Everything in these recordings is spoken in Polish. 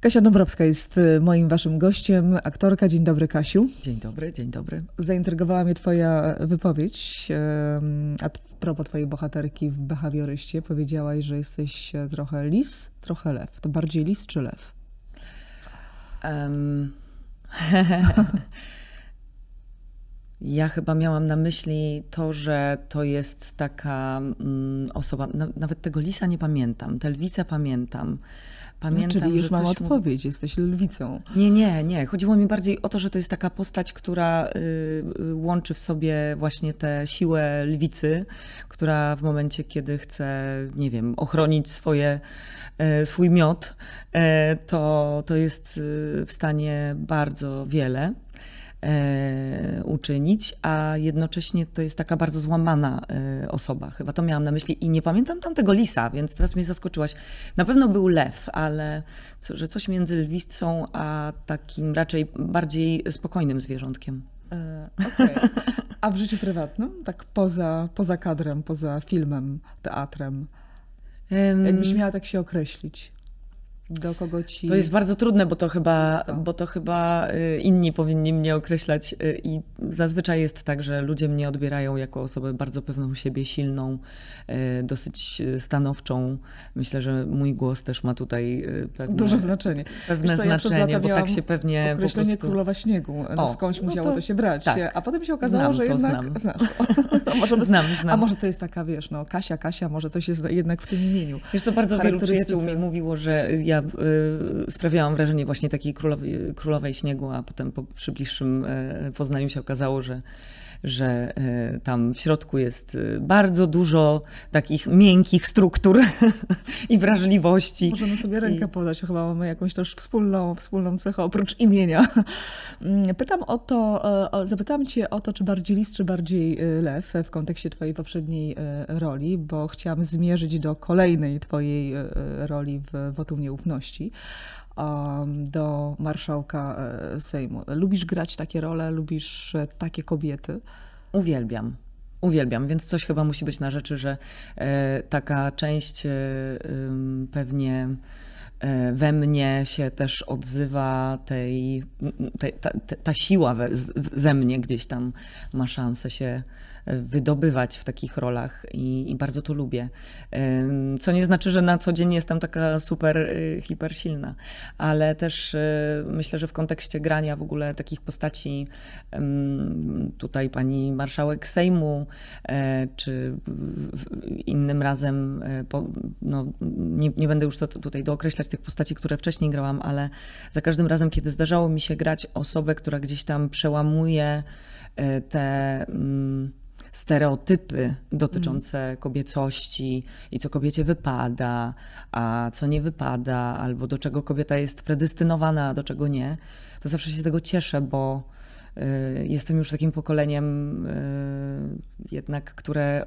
Kasia Dąbrowska jest y, moim waszym gościem, aktorka. Dzień dobry, Kasiu. Dzień dobry, dzień dobry. Zaintrygowała mnie twoja wypowiedź, em, a propos twojej bohaterki w behawioryście. Powiedziałaś, że jesteś e, trochę lis, trochę lew. To bardziej lis czy lew? Em, ja chyba miałam na myśli to, że to jest taka mm, osoba, na, nawet tego lisa nie pamiętam, tę lwicę pamiętam. Pamiętam, No, Czyli już że mam coś mu- odpowiedź, jesteś lwicą. Nie, nie, nie. Chodziło mi bardziej o to, że to jest taka postać, która y, y, łączy w sobie właśnie tę siłę lwicy, która w momencie, kiedy chce, nie wiem, ochronić swoje, e, swój miot, e, to, to jest y, w stanie bardzo wiele uczynić, a jednocześnie to jest taka bardzo złamana e, osoba. Chyba to miałam na myśli i nie pamiętam tamtego lisa, więc teraz mnie zaskoczyłaś. Na pewno był lew, ale co, że coś między lwicą a takim raczej bardziej spokojnym zwierzątkiem. E, okej. A w życiu prywatnym? Tak poza, poza kadrem, poza filmem, teatrem? Em, Jakbyś miała tak się określić? Do kogo ci... To jest bardzo trudne, bo to chyba, bo to chyba y, inni powinni mnie określać y, i zazwyczaj jest tak, że ludzie mnie odbierają jako osobę bardzo pewną siebie, silną, y, dosyć stanowczą. Myślę, że mój głos też ma tutaj pewne, Duże znaczenie. pewne co, ja znaczenie, bo tak się pewnie po Określenie prostu... królowa śniegu. No, O, skądś no musiało to to, się brać. tak. A potem się okazało, Znam że to, jednak... znam. Znasz. a, może, Znam, znam. a może to jest taka, wiesz, no Kasia, Kasia, może coś jest jednak w tym imieniu. Wiesz co, bardzo wielu przyjaciół mi mówiło, że ja y, sprawiałam wrażenie właśnie takiej królowej, królowej śniegu, a potem po, przy bliższym y, poznaniu się okazało, że, że y, tam w środku jest y, bardzo dużo takich miękkich struktur i wrażliwości. Możemy sobie rękę I- podać, chyba mamy jakąś też wspólną, wspólną cechę oprócz imienia. Mm, Pytam o to, e, zapytałam cię o to, czy bardziej lis, czy bardziej e, lew e, w kontekście twojej poprzedniej e, roli, bo chciałam zmierzyć do kolejnej twojej e, roli w Wotum Nieufności, do marszałka e, Sejmu. Lubisz grać takie role, lubisz e, takie kobiety? Uwielbiam. Uwielbiam, więc coś chyba musi być na rzeczy, że e, taka część pewnie we mnie się też odzywa tej, ta, ta, siła we, ze mnie gdzieś tam ma szansę się wydobywać w takich rolach i, i bardzo to lubię. Co nie znaczy, że na co dzień jestem taka super y, hipersilna, ale też y, myślę, że w kontekście grania w ogóle takich postaci tutaj pani marszałek Sejmu, e, czy innym razem, e, no, nie, nie będę już to, tutaj dookreślać tych postaci, które wcześniej grałam, ale za każdym razem, kiedy zdarzało mi się grać osobę, która gdzieś tam przełamuje te mm, stereotypy dotyczące kobiecości i co kobiecie wypada, a co nie wypada, albo do czego kobieta jest predestynowana, a do czego nie, to zawsze się z tego cieszę, bo y, jestem już takim pokoleniem y, jednak, które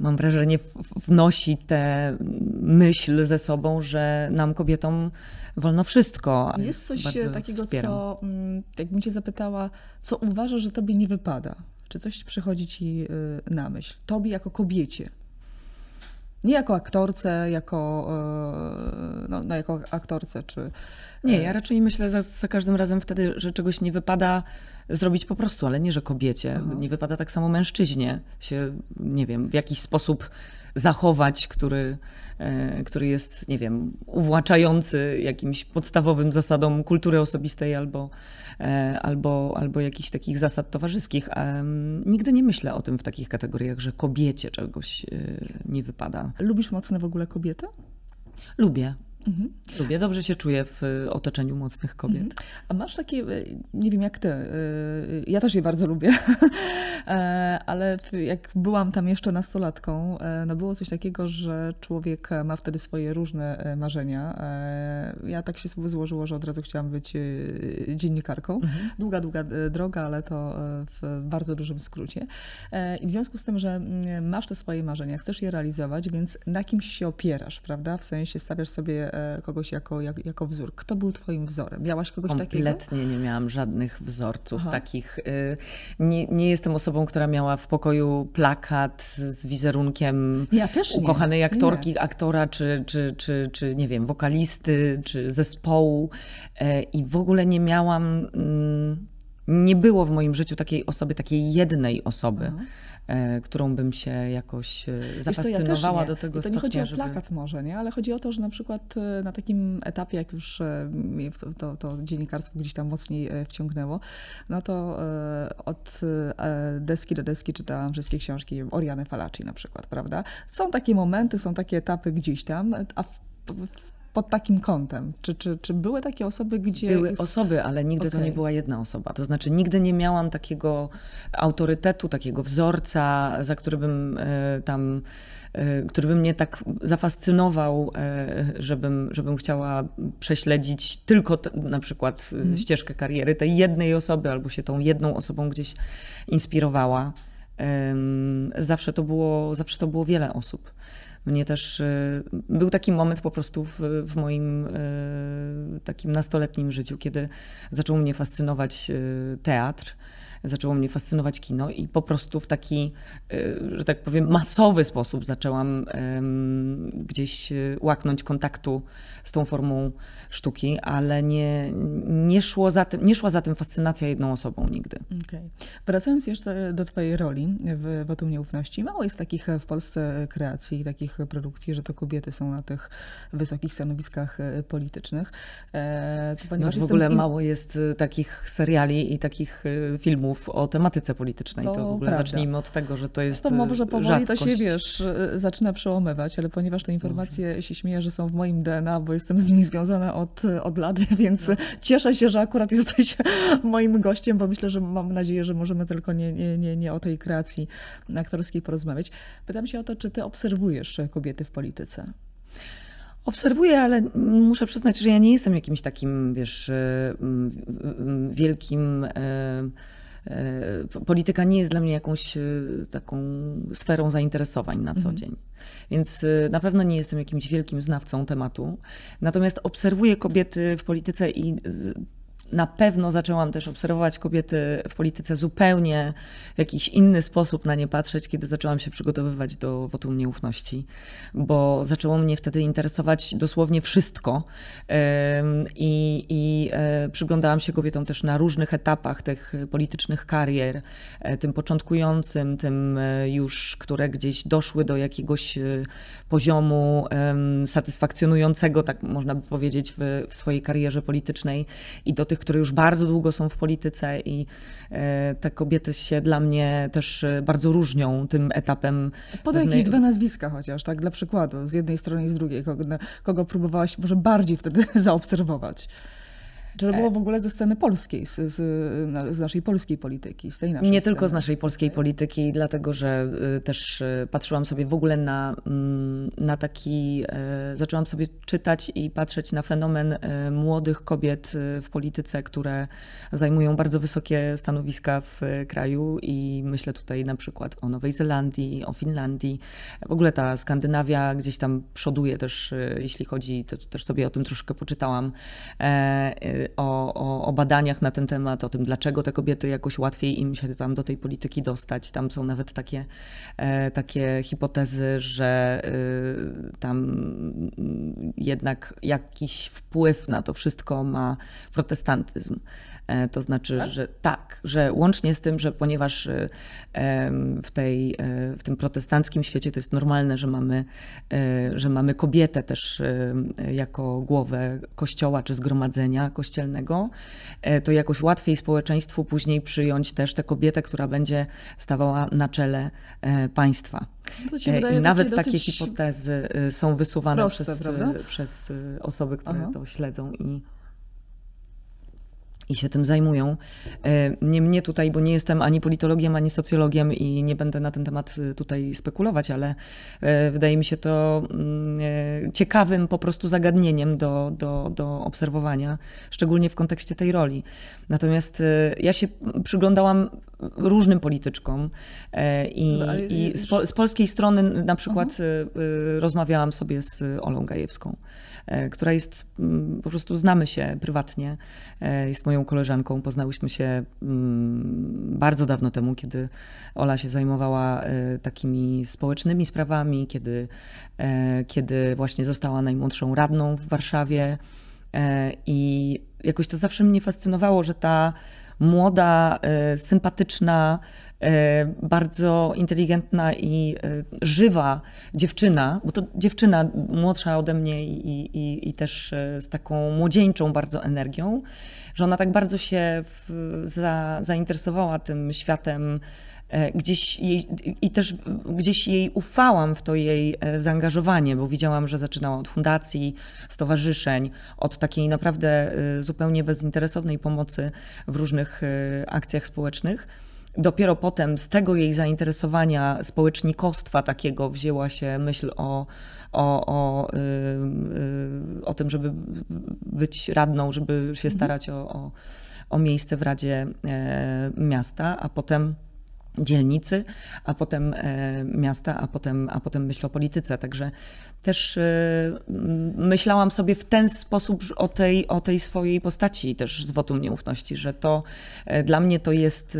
mam wrażenie wnosi tę myśl ze sobą, że nam kobietom wolno wszystko. Jest coś e, takiego, wspieram. co, mm, jakbym cię zapytała, co uważasz, że tobie nie wypada? Czy coś przychodzi ci y, na myśl? Tobie jako kobiecie. Nie jako aktorce, jako, y, no, no jako aktorce, czy... Nie, ja raczej myślę za, za każdym razem wtedy, że czegoś nie wypada zrobić po prostu, ale nie, że kobiecie. Nie wypada tak samo mężczyźnie się, nie wiem, w jakiś sposób zachować, który, e, który jest, nie wiem, uwłaczający jakimś podstawowym zasadom kultury osobistej albo, e, albo, albo jakichś takich zasad towarzyskich. Em, Nigdy nie myślę o tym w takich kategoriach, że kobiecie czegoś e, nie wypada. Lubisz mocne w ogóle kobiety? Lubię. Mhm. Lubię, dobrze się czuję w e, otoczeniu mocnych kobiet. Mhm. A masz takie, y, nie wiem jak ty, y, ja też je bardzo lubię, E, ale jak byłam tam jeszcze nastolatką, e, no było coś takiego, że człowiek ma wtedy swoje różne e, marzenia. Ja tak się sobie złożyło, że od razu chciałam być y, dziennikarką. Mhm. Długa, długa droga, ale to w bardzo dużym skrócie. I w związku z tym, że masz te swoje marzenia, chcesz je realizować, więc na kimś się opierasz, prawda? W sensie stawiasz sobie kogoś jako, jak, jako wzór. Kto był twoim wzorem? Miałaś kogoś takiego? Kompletnie nie miałam żadnych wzorców Aha. takich. y, Nie, nie jestem osobą, która miała w pokoju plakat z wizerunkiem Ja też nie. ukochanej aktorki, Nie. aktora, czy, czy, czy, czy nie wiem, wokalisty, czy zespołu. E, I w ogóle nie miałam, mm, nie było w moim życiu takiej osoby, takiej jednej osoby, Aha. E, którą bym się jakoś e, co, ja zafascynowała nie. do tego I to nie chodzi stopnia, o żeby... plakat może, nie? ale chodzi o to, że na przykład e, na takim etapie, jak już to, to, dziennikarstwo gdzieś tam mocniej wciągnęło, no to od deski do deski czytałam wszystkie książki Oriany Falaci na przykład, prawda? Są takie momenty, są takie etapy gdzieś tam, a w, pod takim kątem. Czy, czy, czy były takie osoby, gdzie... Były jest- osoby, ale nigdy to Okej. nie była jedna osoba. To znaczy, nigdy nie miałam takiego autorytetu, takiego wzorca, za który bym e, tam, e, który by mnie tak zafascynował, e, żebym, żebym chciała prześledzić tylko te, na przykład e, ścieżkę kariery tej jednej osoby, albo się tą jedną osobą gdzieś inspirowała. Zawsze to było, zawsze to było wiele osób. Mnie też e, był taki moment po prostu w, w moim e, takim nastoletnim życiu, kiedy zaczął mnie fascynować e, teatr, zaczęło mnie fascynować kino i po prostu w taki, e, że tak powiem, masowy sposób zaczęłam gdzieś e, łaknąć kontaktu z tą formą sztuki, ale nie, nie, szło za tym, nie szła za tym fascynacja jedną osobą nigdy. Okej. Wracając jeszcze do Twojej roli w Wotum Nieufności, mało jest takich w Polsce kreacji, takich produkcji, że to kobiety są na tych wysokich stanowiskach e, politycznych. E, to No, w ogóle im- mało jest takich seriali i takich y, filmów o tematyce politycznej. To, To w ogóle prawda. zacznijmy od tego, że to jest To może y, powoli to się, rzadkość. wiesz, e, zaczyna przełamywać, ale ponieważ te informacje się śmieję, że są w moim DNA, bo jestem z nimi związana od, od lat, więc No. cieszę się, że akurat jesteś moim gościem, bo myślę, że mam nadzieję, że możemy tylko nie, nie, nie, nie o tej kreacji aktorskiej porozmawiać. Pytam się o to, czy ty obserwujesz kobiety w polityce? Obserwuję, ale muszę przyznać, że ja nie jestem jakimś takim, wiesz, mm, wielkim. y, y, Polityka nie jest dla mnie jakąś y, taką sferą zainteresowań na co Mhm. dzień. Więc y, na pewno nie jestem jakimś wielkim znawcą tematu. Natomiast obserwuję kobiety w polityce i na pewno zaczęłam też obserwować kobiety w polityce zupełnie w jakiś inny sposób na nie patrzeć, kiedy zaczęłam się przygotowywać do wotum nieufności, bo zaczęło mnie wtedy interesować dosłownie wszystko i, i e, przyglądałam się kobietom też na różnych etapach tych politycznych karier, e, tym początkującym, tym e, już, które gdzieś doszły do jakiegoś poziomu satysfakcjonującego, tak można by powiedzieć, w, w swojej karierze politycznej i do tych, które już bardzo długo są w polityce i e, te kobiety się dla mnie też e, bardzo różnią tym etapem. Podaj pewnej- jakieś dwa nazwiska chociaż, tak dla przykładu, z jednej strony i z drugiej, kogo, kogo próbowałaś może bardziej wtedy zaobserwować. Czy to było w ogóle ze sceny polskiej, z, z, z naszej polskiej polityki, z tej naszej Nie sceny? tylko z naszej polskiej polityki, dlatego że y, też y, patrzyłam sobie w ogóle na, mm, na taki, y, zaczęłam sobie czytać i patrzeć na fenomen młodych kobiet w polityce, które zajmują bardzo wysokie stanowiska w kraju i myślę tutaj na przykład o Nowej Zelandii, o Finlandii. W ogóle ta Skandynawia gdzieś tam przoduje też, jeśli chodzi, to, też sobie o tym troszkę poczytałam, e, o, o, o badaniach na ten temat, o tym, dlaczego te kobiety jakoś łatwiej im się tam do tej polityki dostać. Tam są nawet takie, e, takie hipotezy, że y, tam jednak jakiś wpływ na to wszystko ma protestantyzm. E, To znaczy, Tak? że tak, że łącznie z tym, że ponieważ em, w, tej, e, w tym protestanckim świecie to jest normalne, że mamy, e, że mamy kobietę też e, jako głowę kościoła czy zgromadzenia kościelnego, e, to jakoś łatwiej społeczeństwu później przyjąć też tę kobietę, która będzie stawała na czele e, państwa. No E, I nawet takie hipotezy e, są wysuwane proste, przez, e, przez e, osoby, które Aha. to śledzą i i się tym zajmują. E, nie mnie tutaj, bo nie jestem ani politologiem, ani socjologiem i nie będę na ten temat e, tutaj spekulować, ale e, wydaje mi się to mm, ciekawym po prostu zagadnieniem do, do, do obserwowania, szczególnie w kontekście tej roli. Natomiast ja się przyglądałam różnym polityczkom i, no, i z, po, z, polskiej strony na przykład uh-huh. rozmawiałam sobie z Olą Gajewską, która jest, mm, po prostu znamy się prywatnie, jest moją koleżanką. Poznałyśmy się mm, bardzo dawno temu, kiedy Ola się zajmowała e, takimi społecznymi sprawami, kiedy, e, kiedy właśnie została najmłodszą radną w Warszawie. E, I jakoś to zawsze mnie fascynowało, że ta młoda, sympatyczna, E, bardzo inteligentna i e, żywa dziewczyna, bo to dziewczyna młodsza ode mnie i, i, i też e, z taką młodzieńczą bardzo energią, że ona tak bardzo się w, za, zainteresowała tym światem gdzieś jej, i też gdzieś jej ufałam w to jej zaangażowanie, bo widziałam, że zaczynała od fundacji, stowarzyszeń, od takiej naprawdę zupełnie bezinteresownej pomocy w różnych akcjach społecznych. Dopiero potem z tego jej zainteresowania społecznikostwa takiego wzięła się myśl o, o, o, o tym, żeby być radną, żeby się mhm. starać o, o, o miejsce w Radzie e, Miasta, a potem dzielnicy, a potem e, miasta, a potem, a potem myślę o polityce. Także też e, myślałam sobie w ten sposób o tej, o tej swojej postaci też z wotum nieufności, że to e, dla mnie to jest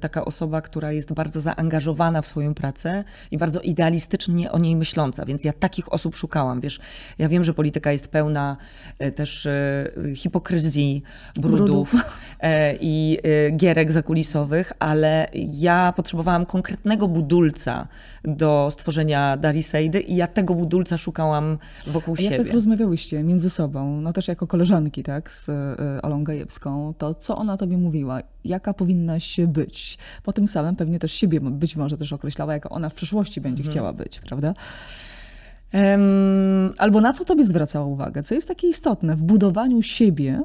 taka osoba, która jest bardzo zaangażowana w swoją pracę i bardzo idealistycznie o niej myśląca, więc ja takich osób szukałam, wiesz, ja wiem, że polityka jest pełna też hipokryzji, brudów, brudów. i gierek zakulisowych, ale ja potrzebowałam konkretnego budulca do stworzenia Dariseidy i ja tego budulca szukałam wokół siebie. Jak tak rozmawiałyście między sobą, no też jako koleżanki, tak, z e, Olą Gajewską, to co ona tobie mówiła? Jaka powinnaś być? Po tym samym pewnie też siebie być może też określała, jaka ona w przyszłości będzie mhm. chciała być, prawda? Um, albo na co tobie zwracała uwagę? Co jest takie istotne w budowaniu siebie,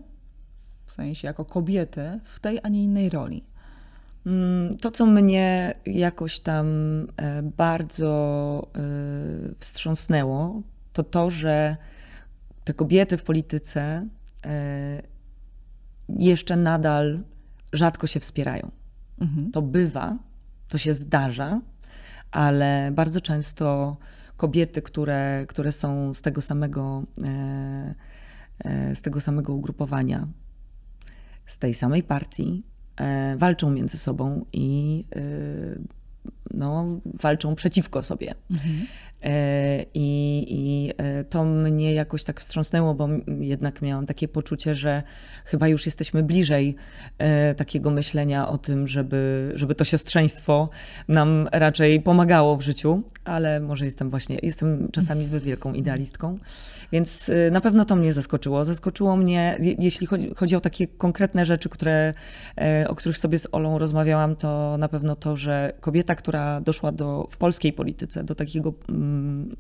w sensie jako kobiety, w tej, a nie innej roli? Mm, to, co mnie jakoś tam e, bardzo e, wstrząsnęło, to to, że te kobiety w polityce e, jeszcze nadal rzadko się wspierają. Mhm. To bywa, to się zdarza, ale bardzo często kobiety, które, które są z tego samego, z tego samego ugrupowania, z tej samej partii, walczą między sobą i e, no, walczą przeciwko sobie. Mhm. E, I, I, to mnie jakoś tak wstrząsnęło, bo jednak miałam takie poczucie, że chyba już jesteśmy bliżej takiego myślenia o tym, żeby, żeby to siostrzeństwo nam raczej pomagało w życiu, ale może jestem właśnie, jestem czasami zbyt wielką idealistką. Więc y, na pewno to mnie zaskoczyło. Zaskoczyło mnie, jeśli chodzi, chodzi o takie konkretne rzeczy, które, e, o których sobie z Olą rozmawiałam, to na pewno to, że kobieta, która doszła do, w polskiej polityce do takiego mm,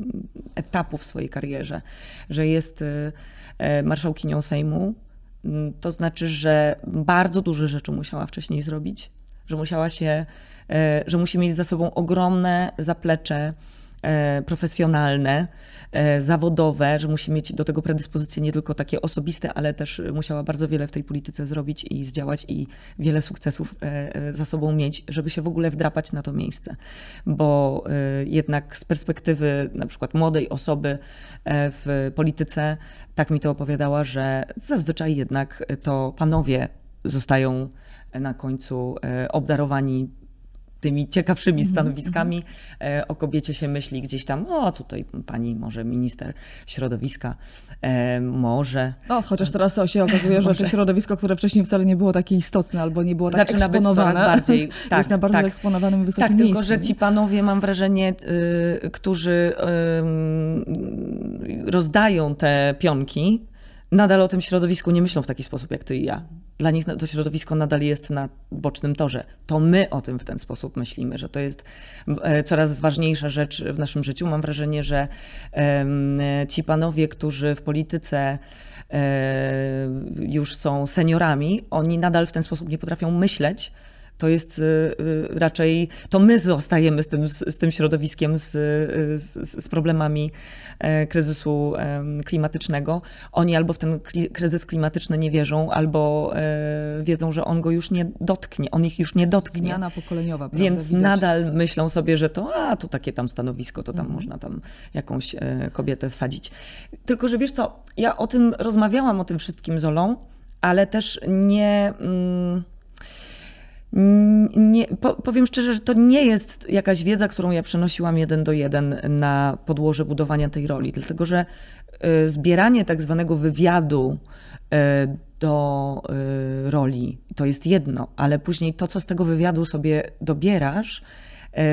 etapu w swojej karierze, że jest y, e, marszałkinią Sejmu, mm, to znaczy, że bardzo duże rzeczy musiała wcześniej zrobić, że musiała się, e, że musi mieć za sobą ogromne zaplecze profesjonalne, e, zawodowe, że musi mieć do tego predyspozycje nie tylko takie osobiste, ale też musiała bardzo wiele w tej polityce zrobić i zdziałać i wiele sukcesów e, za sobą mieć, żeby się w ogóle wdrapać na to miejsce. Bo jednak z perspektywy na przykład młodej osoby w polityce, tak mi to opowiadała, że zazwyczaj jednak to panowie zostają na końcu obdarowani tymi ciekawszymi mhm, stanowiskami. Mm-hmm. O kobiecie się myśli gdzieś tam, o tutaj pani może minister środowiska, e, może. O, chociaż teraz się okazuje, że to środowisko, które wcześniej wcale nie było takie istotne albo nie było tak Zaczyna eksponowane, być bardziej, tak, jest na bardzo tak. eksponowanym wysokim Tak, miejscu. tylko że ci panowie, mam wrażenie, y, którzy rozdają te pionki, nadal o tym środowisku nie myślą w taki sposób jak ty i ja. dla nich to środowisko nadal jest na bocznym torze. To my o tym w ten sposób myślimy, że to jest e, coraz ważniejsza rzecz w naszym życiu. Mam wrażenie, że ci panowie, którzy w polityce e, już są seniorami, oni nadal w ten sposób nie potrafią myśleć, to jest y, y, raczej, to my zostajemy z tym, z, tym środowiskiem, z, z, z, problemami e, kryzysu klimatycznego. Oni albo w ten kryzys klimatyczny nie wierzą, albo e, wiedzą, że on go już nie dotknie, on ich już nie dotknie. Zmiana pokoleniowa, prawda? Więc Widać. nadal myślą sobie, że to, a to takie tam stanowisko, to tam mhm. można tam jakąś e, kobietę wsadzić. Tylko, że wiesz co, ja o tym rozmawiałam, o tym wszystkim z Olą, ale też nie... Mm, nie, powiem szczerze, że to nie jest jakaś wiedza, którą ja przenosiłam jeden do jeden na podłoże budowania tej roli, dlatego że y, zbieranie tak zwanego wywiadu y, do y, roli to jest jedno, ale później to, co z tego wywiadu sobie dobierasz,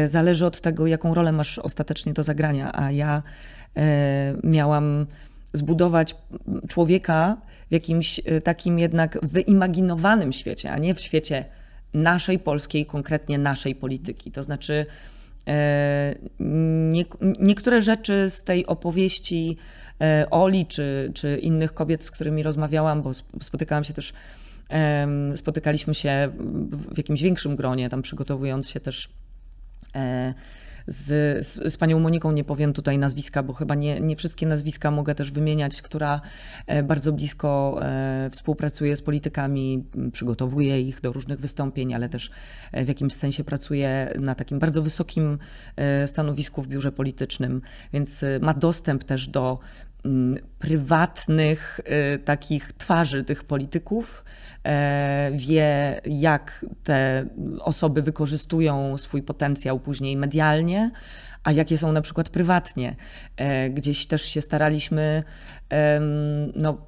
zależy od tego, jaką rolę masz ostatecznie do zagrania. A ja miałam zbudować człowieka w jakimś takim jednak wyimaginowanym świecie, a nie w świecie naszej polskiej, konkretnie naszej polityki. To znaczy, e, nie, niektóre rzeczy z tej opowieści e, Oli czy, czy innych kobiet, z którymi rozmawiałam, bo spotykałam się też, spotykaliśmy się w jakimś większym gronie, tam przygotowując się też e, z, z, z, panią Moniką, nie powiem tutaj nazwiska, bo chyba nie, nie wszystkie nazwiska mogę też wymieniać, która e, bardzo blisko e, współpracuje z politykami, przygotowuje ich do różnych wystąpień, ale też e, w jakimś sensie pracuje na takim bardzo wysokim stanowisku w biurze politycznym, więc ma dostęp też do prywatnych takich twarzy tych polityków, E, wie, jak te osoby wykorzystują swój potencjał później medialnie, a jakie są na przykład prywatnie. E, gdzieś też się staraliśmy, no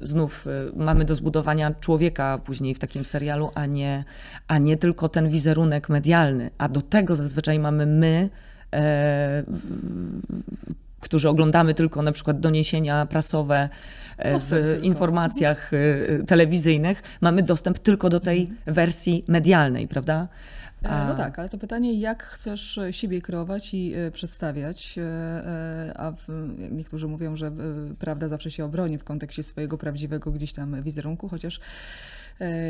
znów e, mamy do zbudowania człowieka później w takim serialu, a nie, a nie tylko ten wizerunek medialny. A do tego zazwyczaj mamy my którzy oglądamy tylko na przykład doniesienia prasowe e, w informacjach e, telewizyjnych, mamy dostęp tylko do tej mhm. wersji medialnej, prawda? E, a... No tak, ale to pytanie, jak chcesz siebie kreować i przedstawiać, a niektórzy mówią, że prawda zawsze się obroni w kontekście swojego prawdziwego gdzieś tam wizerunku, chociaż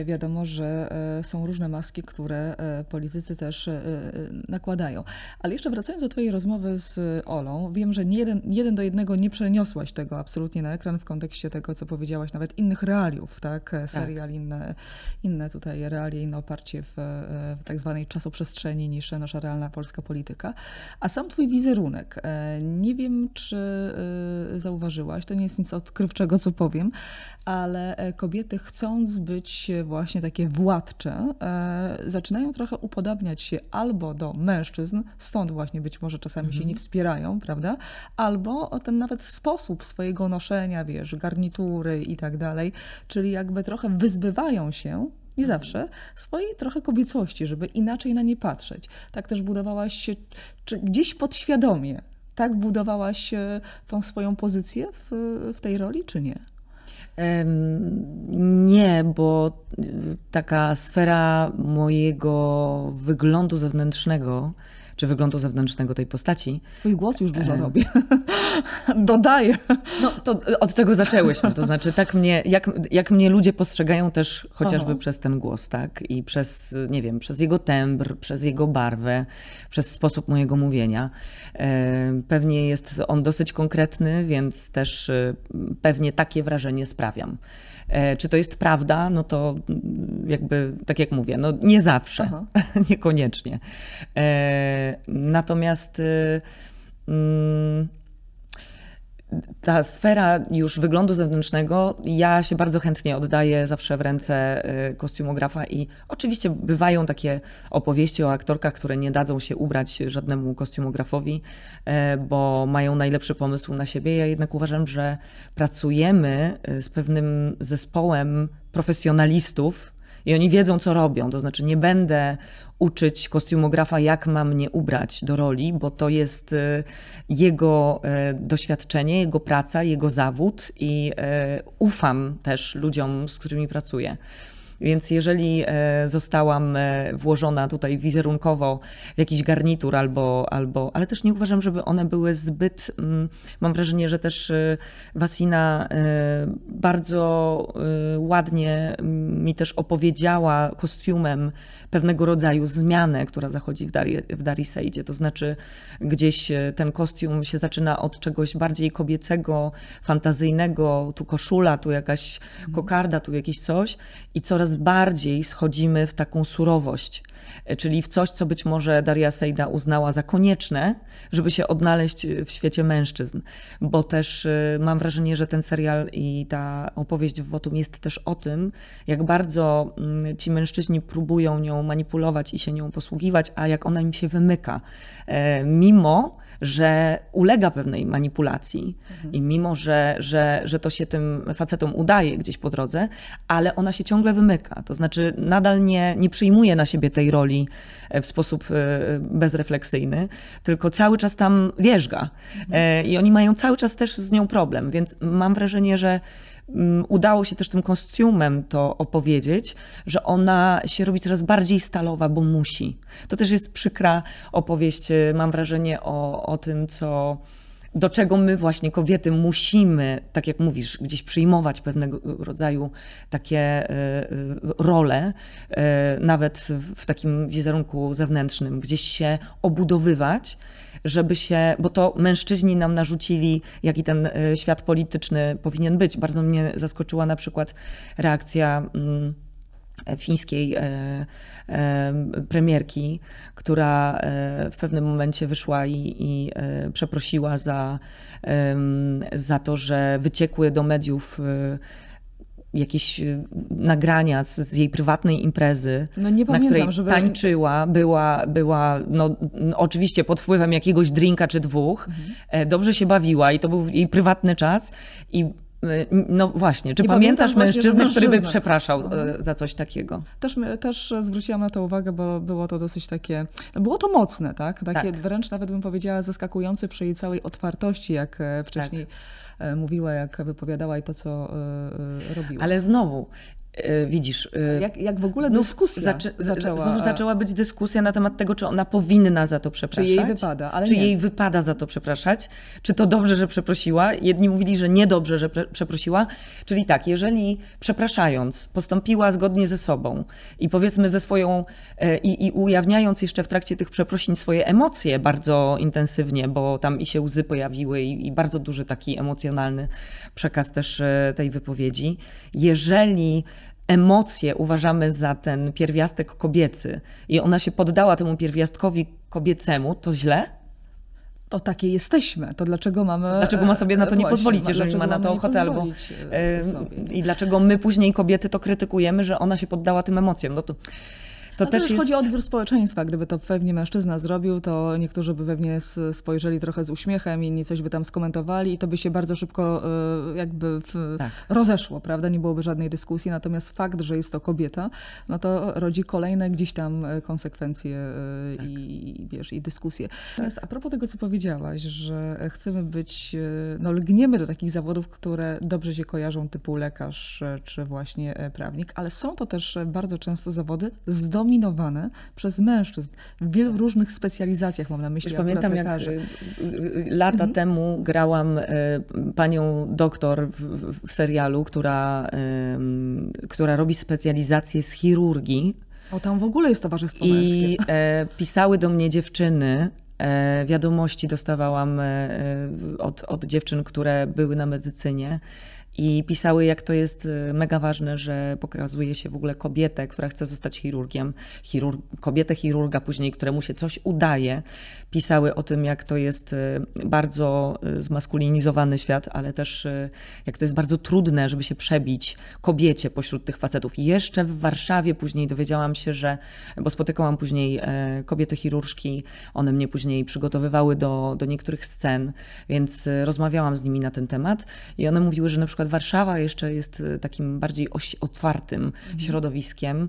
wiadomo, że e, są różne maski, które e, politycy też nakładają. Ale jeszcze wracając do Twojej rozmowy z Olą, wiem, że nie jeden, jeden do jednego nie przeniosłaś tego absolutnie na ekran w kontekście tego, co powiedziałaś, nawet innych realiów, tak? Serial, tak. Inne, inne tutaj realie, inne oparcie w, w tak zwanej czasoprzestrzeni niż nasza realna polska polityka. A sam Twój wizerunek, nie wiem, czy zauważyłaś, to nie jest nic odkrywczego, co powiem, ale kobiety chcąc być właśnie takie władcze, e, zaczynają trochę upodabniać się albo do mężczyzn, stąd właśnie być może czasami mhm. się nie wspierają, prawda? Albo ten nawet sposób swojego noszenia, wiesz, garnitury i tak dalej, czyli jakby trochę wyzbywają się nie zawsze, swojej trochę kobiecości, żeby inaczej na nie patrzeć. Tak też budowałaś się, czy gdzieś podświadomie, tak budowałaś e, tą swoją pozycję w, w tej roli, czy nie? Nie, bo taka sfera mojego wyglądu zewnętrznego czy wyglądu zewnętrznego tej postaci. Twój głos już dużo e... robi. Dodaję. No to od tego zaczęłyśmy. To znaczy, tak mnie, jak, jak mnie ludzie postrzegają też chociażby Aha. przez ten głos, tak? I przez, nie wiem, przez jego tembr, przez jego barwę, przez sposób mojego mówienia. E, pewnie jest on dosyć konkretny, więc też e, pewnie takie wrażenie sprawiam. E, czy to jest prawda? No to mm, jakby, tak jak mówię, no nie zawsze, Aha. niekoniecznie. E, natomiast y, mm, ta sfera już wyglądu zewnętrznego, ja się bardzo chętnie oddaję zawsze w ręce y, kostiumografa i oczywiście bywają takie opowieści o aktorkach, które nie dadzą się ubrać żadnemu kostiumografowi, y, bo mają najlepszy pomysł na siebie. Ja jednak uważam, że pracujemy y, z pewnym zespołem profesjonalistów, I oni wiedzą, co robią. To znaczy, nie będę uczyć kostiumografa, jak ma mnie ubrać do roli, bo to jest y, jego y, doświadczenie, jego praca, jego zawód i y, ufam też ludziom, z którymi pracuję. Więc jeżeli e, zostałam e, włożona tutaj wizerunkowo w jakiś garnitur albo, albo ale też nie uważam, żeby one były zbyt, mm, mam wrażenie, że też e, Wasina bardzo ładnie mi też opowiedziała kostiumem pewnego rodzaju zmianę, która zachodzi w, Dari, w Darisejdzie. To znaczy gdzieś ten kostium się zaczyna od czegoś bardziej kobiecego, fantazyjnego, tu koszula, tu jakaś kokarda, tu jakieś coś i coraz bardziej schodzimy w taką surowość, czyli w coś, co być może Daria Sejda uznała za konieczne, żeby się odnaleźć w świecie mężczyzn. Bo też e, mam wrażenie, że ten serial i ta opowieść w Wotum jest też o tym, jak bardzo mm, ci mężczyźni próbują nią manipulować i się nią posługiwać, a jak ona im się wymyka. E, mimo, że ulega pewnej manipulacji mhm. i mimo, że, że, że to się tym facetom udaje gdzieś po drodze, ale ona się ciągle wymyka. To znaczy nadal nie, nie przyjmuje na siebie tej roli e, w sposób e, bezrefleksyjny, tylko cały czas tam wierzga. Mhm. E, I oni mają cały czas też z nią problem, więc mam wrażenie, że Mm, udało się też tym kostiumem to opowiedzieć, że ona się robi coraz bardziej stalowa, bo musi. To też jest przykra opowieść, mam wrażenie, o, o tym, co do czego my właśnie kobiety musimy, tak jak mówisz, gdzieś przyjmować pewnego rodzaju takie y, y, role, nawet w takim wizerunku zewnętrznym, gdzieś się obudowywać, żeby się, bo to mężczyźni nam narzucili, jaki ten świat polityczny powinien być. Bardzo mnie zaskoczyła na przykład reakcja mm, fińskiej e, e, premierki, która w pewnym momencie wyszła i, i przeprosiła za, za to, że wyciekły do mediów jakieś nagrania z, z, jej prywatnej imprezy, no nie na której żeby... tańczyła, była, była no, oczywiście pod wpływem jakiegoś drinka czy dwóch, mhm. E, dobrze się bawiła i to był jej prywatny czas i e, no właśnie, czy nie pamiętasz mężczyznę, który by przepraszał mhm. za coś takiego? Też, też zwróciłam na to uwagę, bo było to dosyć takie, no było to mocne, tak? Takie tak. wręcz nawet bym powiedziała zaskakujące przy jej całej otwartości, jak wcześniej tak E, mówiła, jak wypowiadała i to, co e, e, robiła. Ale znowu, Widzisz. Jak, jak w ogóle dyskusja zaczę, zaczęła. Znów zaczęła być dyskusja na temat tego, czy ona powinna za to przepraszać. Czy jej wypada, ale Czy nie. jej wypada za to przepraszać? Czy to dobrze, że przeprosiła? Jedni mówili, że niedobrze, że przeprosiła. Czyli tak, jeżeli przepraszając postąpiła zgodnie ze sobą i powiedzmy ze swoją, i, i ujawniając jeszcze w trakcie tych przeprosin swoje emocje bardzo intensywnie, bo tam i się łzy pojawiły i, i bardzo duży taki emocjonalny przekaz też tej wypowiedzi. Jeżeli emocje uważamy za ten pierwiastek kobiecy i ona się poddała temu pierwiastkowi kobiecemu, to źle? To takie jesteśmy. To dlaczego mamy. Dlaczego ma sobie na to nie pozwolić, jeżeli ma na to ochotę, albo. E, I dlaczego my później kobiety to krytykujemy, że ona się poddała tym emocjom? No to to, też jest... chodzi o odbiór społeczeństwa. Gdyby to pewnie mężczyzna zrobił, to niektórzy by pewnie spojrzeli trochę z uśmiechem, inni coś by tam skomentowali i to by się bardzo szybko e, jakby w... tak. rozeszło, prawda? Nie byłoby żadnej dyskusji. Natomiast fakt, że jest to kobieta, no to rodzi kolejne gdzieś tam e, konsekwencje e, tak. i, wiesz, i dyskusje. Teraz a propos tego, co powiedziałaś, że chcemy być, no lgniemy do takich zawodów, które dobrze się kojarzą, typu lekarz czy właśnie prawnik, ale są to też bardzo często zawody z zdominowane przez mężczyzn w wielu różnych specjalizacjach, mam na myśli Już pamiętam, jak y, y, lata mhm. temu grałam y, panią doktor w, w serialu, która, która robi specjalizację z chirurgii. O, tam w ogóle jest towarzystwo I męskie. I e, pisały do mnie dziewczyny, e, wiadomości dostawałam e, od, od dziewczyn, które były na medycynie i pisały, jak to jest y, mega ważne, że pokazuje się w ogóle kobietę, która chce zostać chirurgiem, chirurg, kobietę chirurga później, któremu się coś udaje. Pisały o tym, jak to jest y, bardzo y, zmaskulinizowany świat, ale też jak to jest bardzo trudne, żeby się przebić kobiecie pośród tych facetów. I jeszcze w Warszawie później dowiedziałam się, że, bo spotykałam później e, kobiety chirurżki, one mnie później przygotowywały do, do niektórych scen, więc rozmawiałam z nimi na ten temat i one mówiły, że na przykład przykład Warszawa jeszcze jest takim bardziej otwartym mhm. środowiskiem.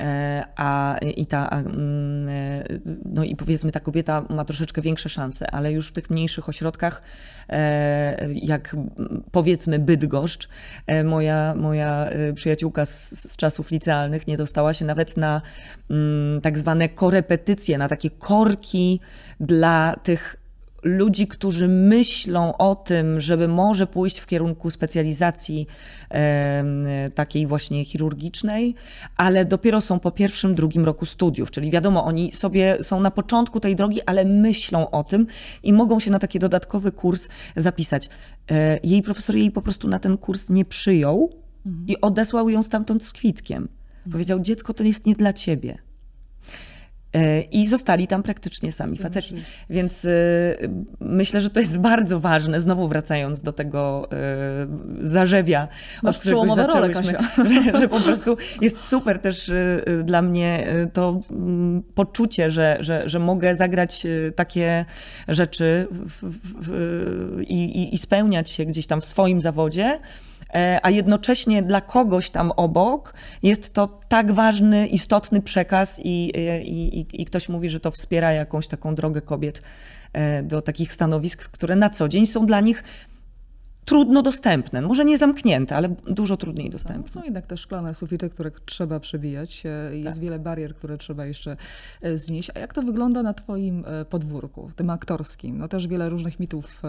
E, a i ta, a, mm, e, no i powiedzmy ta kobieta ma troszeczkę większe szanse, ale już w tych mniejszych ośrodkach, e, jak powiedzmy Bydgoszcz, moja, moja przyjaciółka z, z czasów licealnych nie dostała się nawet na mm, tak zwane korepetycje, na takie korki dla tych ludzi, którzy myślą o tym, żeby może pójść w kierunku specjalizacji takiej właśnie chirurgicznej, ale dopiero są po pierwszym, drugim roku studiów. Czyli wiadomo, oni sobie są na początku tej drogi, ale myślą o tym i mogą się na taki dodatkowy kurs zapisać. E, jej profesor jej po prostu na ten kurs nie przyjął mhm. i odesłał ją stamtąd z kwitkiem. Mhm. Powiedział: Dziecko to jest nie dla ciebie. E, I zostali tam praktycznie sami faceci. Więc e, myślę, że to jest bardzo ważne, znowu wracając do tego e, zarzewia, Masz od którego zaczęłyśmy, że, że po prostu jest super też dla mnie to poczucie, że, że, że mogę zagrać takie rzeczy w, i, i spełniać się gdzieś tam w swoim zawodzie, a jednocześnie dla kogoś tam obok jest to tak ważny, istotny przekaz i, i, i, ktoś mówi, że to wspiera jakąś taką drogę kobiet e, do takich stanowisk, które na co dzień są dla nich trudno dostępne. Może nie zamknięte, ale dużo trudniej no, dostępne. Są jednak te szklane sufity, które trzeba przebijać. E, jest tak. wiele barier, które trzeba jeszcze e, znieść. A jak to wygląda na twoim e, podwórku, tym aktorskim? No też wiele różnych mitów,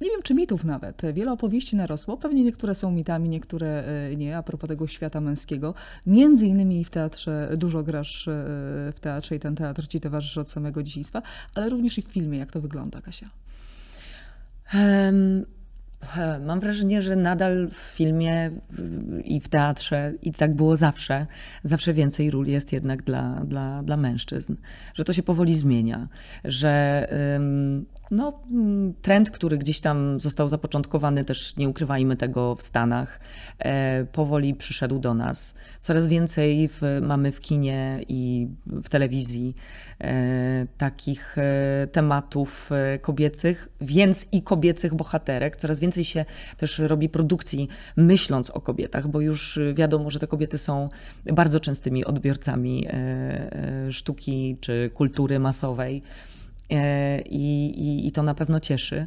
nie wiem czy mitów nawet, wiele opowieści narosło. Pewnie niektóre są mitami, niektóre nie, a propos tego świata męskiego. Między innymi w teatrze dużo grasz w teatrze i ten teatr ci towarzyszy od samego dzieciństwa, ale również i w filmie. Jak to wygląda, Kasia? Um Mam wrażenie, że nadal w filmie i w teatrze, i tak było zawsze, zawsze więcej ról jest jednak dla, dla, dla mężczyzn. Że to się powoli zmienia, że no, trend, który gdzieś tam został zapoczątkowany, też nie ukrywajmy tego w Stanach, e, powoli przyszedł do nas. Coraz więcej w, mamy w kinie i w telewizji e, takich e, tematów kobiecych, więc i kobiecych bohaterek. Coraz więcej się też robi produkcji myśląc o kobietach, bo już wiadomo, że te kobiety są bardzo częstymi odbiorcami sztuki czy kultury masowej. E, i, i, i to na pewno cieszy.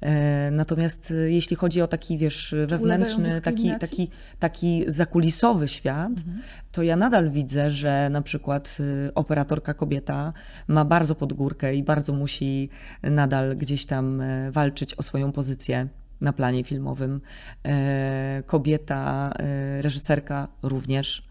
E, natomiast e, jeśli chodzi o taki, wiesz, wewnętrzny, taki, taki, taki zakulisowy świat, mhm. to ja nadal widzę, że na przykład operatorka kobieta ma bardzo pod górkę i bardzo musi nadal gdzieś tam walczyć o swoją pozycję na planie filmowym. E, kobieta, e, reżyserka również,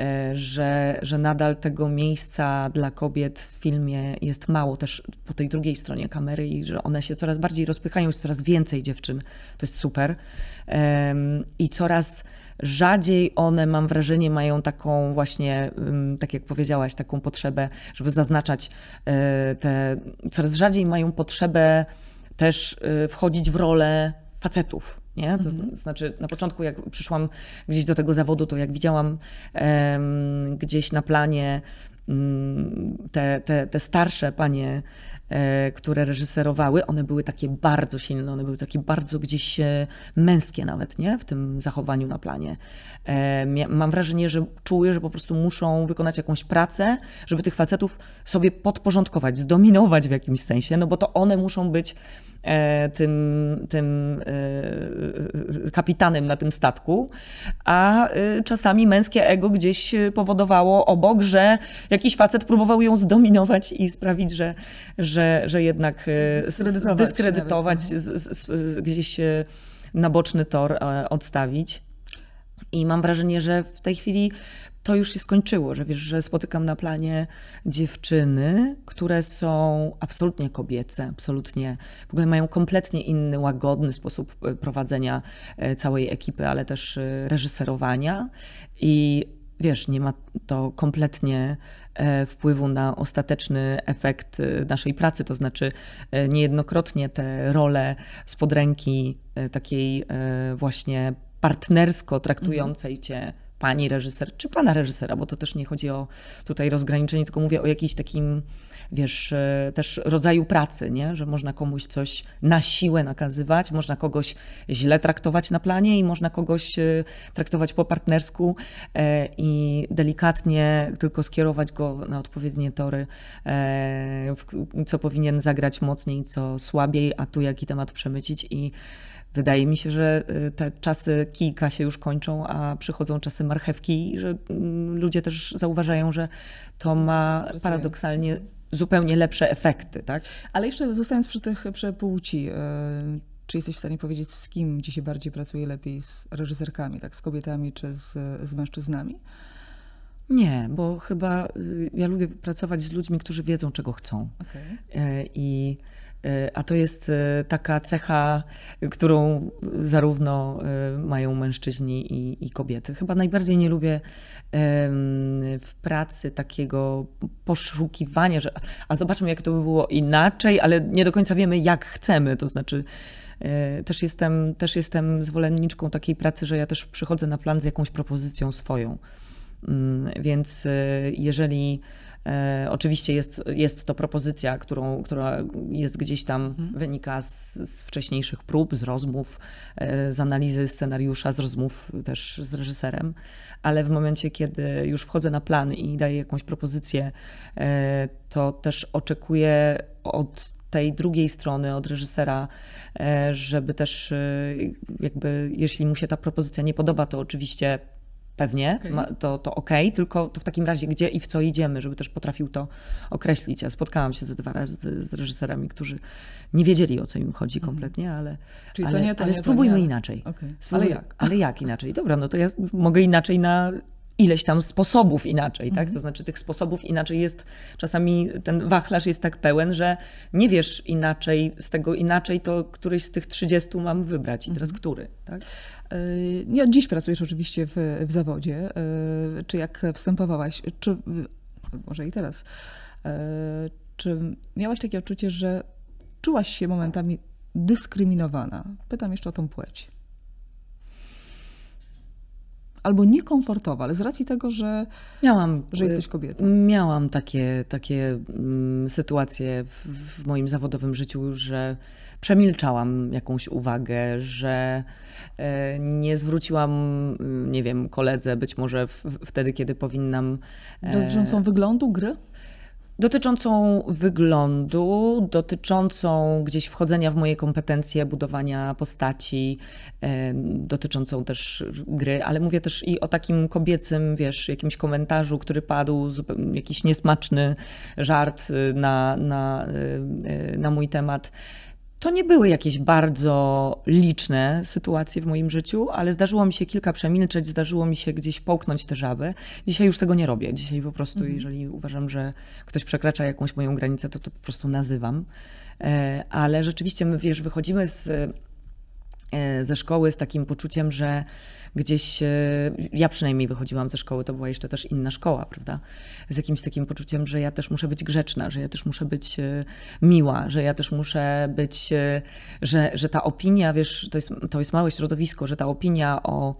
e, że, że nadal tego miejsca dla kobiet w filmie jest mało też po tej drugiej stronie kamery i że one się coraz bardziej rozpychają, jest coraz więcej dziewczyn. To jest super. I coraz rzadziej one, mam wrażenie, mają taką właśnie, tak jak powiedziałaś, taką potrzebę, żeby zaznaczać te, coraz rzadziej mają potrzebę też wchodzić w rolę facetów. Nie? To mhm. znaczy, na początku, jak przyszłam gdzieś do tego zawodu, to jak widziałam gdzieś na planie um, te, te, te starsze panie, które reżyserowały, one były takie bardzo silne, one były takie bardzo gdzieś e, męskie nawet, nie? W tym zachowaniu na planie. E, mam wrażenie, że czuły, że po prostu muszą wykonać jakąś pracę, żeby tych facetów sobie podporządkować, zdominować w jakimś sensie, no bo to one muszą być E, tym, tym e, kapitanem na tym statku, a e, czasami męskie ego gdzieś powodowało obok, że jakiś facet próbował ją zdominować i sprawić, że, że, że jednak zdyskredytować, zdyskredytować no. z, z, z, gdzieś na boczny tor odstawić. I mam wrażenie, że w tej chwili to już się skończyło, że wiesz, że spotykam na planie dziewczyny, które są absolutnie kobiece, absolutnie, w ogóle mają kompletnie inny, łagodny sposób e, prowadzenia e, całej ekipy, ale też e, reżyserowania i wiesz, nie ma to kompletnie wpływu na ostateczny efekt naszej pracy. To znaczy, niejednokrotnie te role spod ręki takiej właśnie partnersko traktującej cię pani reżyser, czy pana reżysera, bo to też nie chodzi o tutaj rozgraniczenie, tylko mówię o jakimś takim wiesz, e, też rodzaju pracy, nie? że można komuś coś na siłę nakazywać, można kogoś źle traktować na planie i można kogoś e, traktować po partnersku e, i delikatnie tylko skierować go na odpowiednie tory, co powinien zagrać mocniej, co słabiej, a tu jaki temat przemycić i Wydaje mi się, że te czasy kijka się już kończą, a przychodzą czasy marchewki, że mm, ludzie też zauważają, że to ma paradoksalnie zupełnie lepsze efekty, tak? Ale jeszcze zostając przy tych przepłci, e, czy jesteś w stanie powiedzieć, z kim ci się bardziej pracuje lepiej, z reżyserkami, tak, z kobietami czy z, z mężczyznami? Nie, bo chyba y, ja lubię pracować z ludźmi, którzy wiedzą, czego chcą. Okay. I E, a to jest e, taka cecha, którą zarówno e, mają mężczyźni i, i kobiety. Chyba najbardziej nie lubię w pracy takiego poszukiwania, że a zobaczmy, jak to by było inaczej, ale nie do końca wiemy, jak chcemy. To znaczy, też jestem, też jestem zwolenniczką takiej pracy, że ja też przychodzę na plan z jakąś propozycją swoją. Mm, więc jeżeli E, oczywiście jest, jest to propozycja, którą, która jest gdzieś tam, mhm. wynika z, z, wcześniejszych prób, z rozmów, e, z analizy scenariusza, z rozmów też z reżyserem, ale w momencie, kiedy już wchodzę na plan i daję jakąś propozycję, e, to też oczekuję od tej drugiej strony, od reżysera, żeby też jakby, jeśli mu się ta propozycja nie podoba, to oczywiście pewnie, okay. to, to okej, okay, tylko to w takim razie gdzie i w co idziemy, żeby też potrafił to określić. Ja spotkałam się ze dwa razy z, z reżyserami, którzy nie wiedzieli o co im chodzi mhm. kompletnie, ale, Czyli ale, to nie, to ale nie, spróbujmy nie. inaczej. Okay. ale jak? Ale jak inaczej? Dobra, no to ja mogę inaczej na ileś tam sposobów inaczej, tak? Mhm. To znaczy tych sposobów inaczej jest, czasami ten wachlarz jest tak pełen, że nie wiesz inaczej, z tego inaczej to któryś z tych 30 mam wybrać i teraz mhm. który, tak? Y, nie od dziś pracujesz oczywiście w, w zawodzie. Y, czy jak wstępowałaś, czy może i teraz, y, czy miałaś takie odczucie, że czułaś się momentami dyskryminowana? Pytam jeszcze o tą płeć albo niekomfortowa, ale z racji tego, że, miałam, że jesteś kobietą. Miałam takie, takie mm, sytuacje w, moim zawodowym życiu, że przemilczałam jakąś uwagę, że e, nie zwróciłam, nie wiem, koledze być może wtedy, kiedy powinnam. E, Dotyczącą wyglądu gry? Dotyczącą wyglądu, dotyczącą gdzieś wchodzenia w moje kompetencje, budowania postaci, dotyczącą też gry, ale mówię też i o takim kobiecym, wiesz, jakimś komentarzu, który padł, jakiś niesmaczny żart na, na, na mój temat. To nie były jakieś bardzo liczne sytuacje w moim życiu, ale zdarzyło mi się kilka przemilczeć, zdarzyło mi się gdzieś połknąć te żaby. Dzisiaj już tego nie robię. Dzisiaj po prostu, mhm. jeżeli uważam, że ktoś przekracza jakąś moją granicę, to to po prostu nazywam. E, ale rzeczywiście my, wiesz, wychodzimy z, ze szkoły z takim poczuciem, że gdzieś, e, ja przynajmniej wychodziłam ze szkoły, to była jeszcze też inna szkoła, prawda? Z jakimś takim poczuciem, że ja też muszę być grzeczna, że ja też muszę być e, miła, że ja też muszę być, e, że, że ta opinia, wiesz, to jest, to jest małe środowisko, że ta opinia o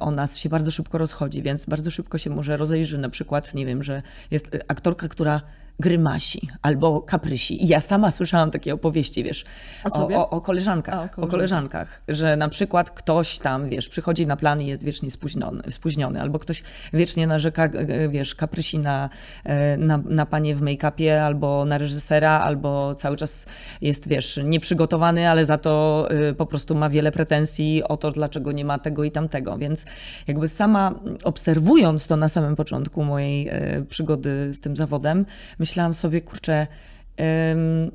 o nas się bardzo szybko rozchodzi, więc bardzo szybko się może rozejrzy na przykład, nie wiem, że jest aktorka, która grymasi albo kaprysi. I ja sama słyszałam takie opowieści, wiesz, o, o, o, koleżankach, A, o, o koleżankach, że na przykład ktoś tam, wiesz, przychodzi na plan i jest wiecznie spóźniony, spóźniony albo ktoś wiecznie narzeka, wiesz, kaprysi na, e, na, na panie w make-upie, albo na reżysera, albo cały czas jest, wiesz, nieprzygotowany, ale za to e, po prostu ma wiele pretensji o to, dlaczego nie ma tego i tamtego. Więc jakby sama obserwując to na samym początku mojej e, przygody z tym zawodem, myślę, myślałam sobie, kurczę,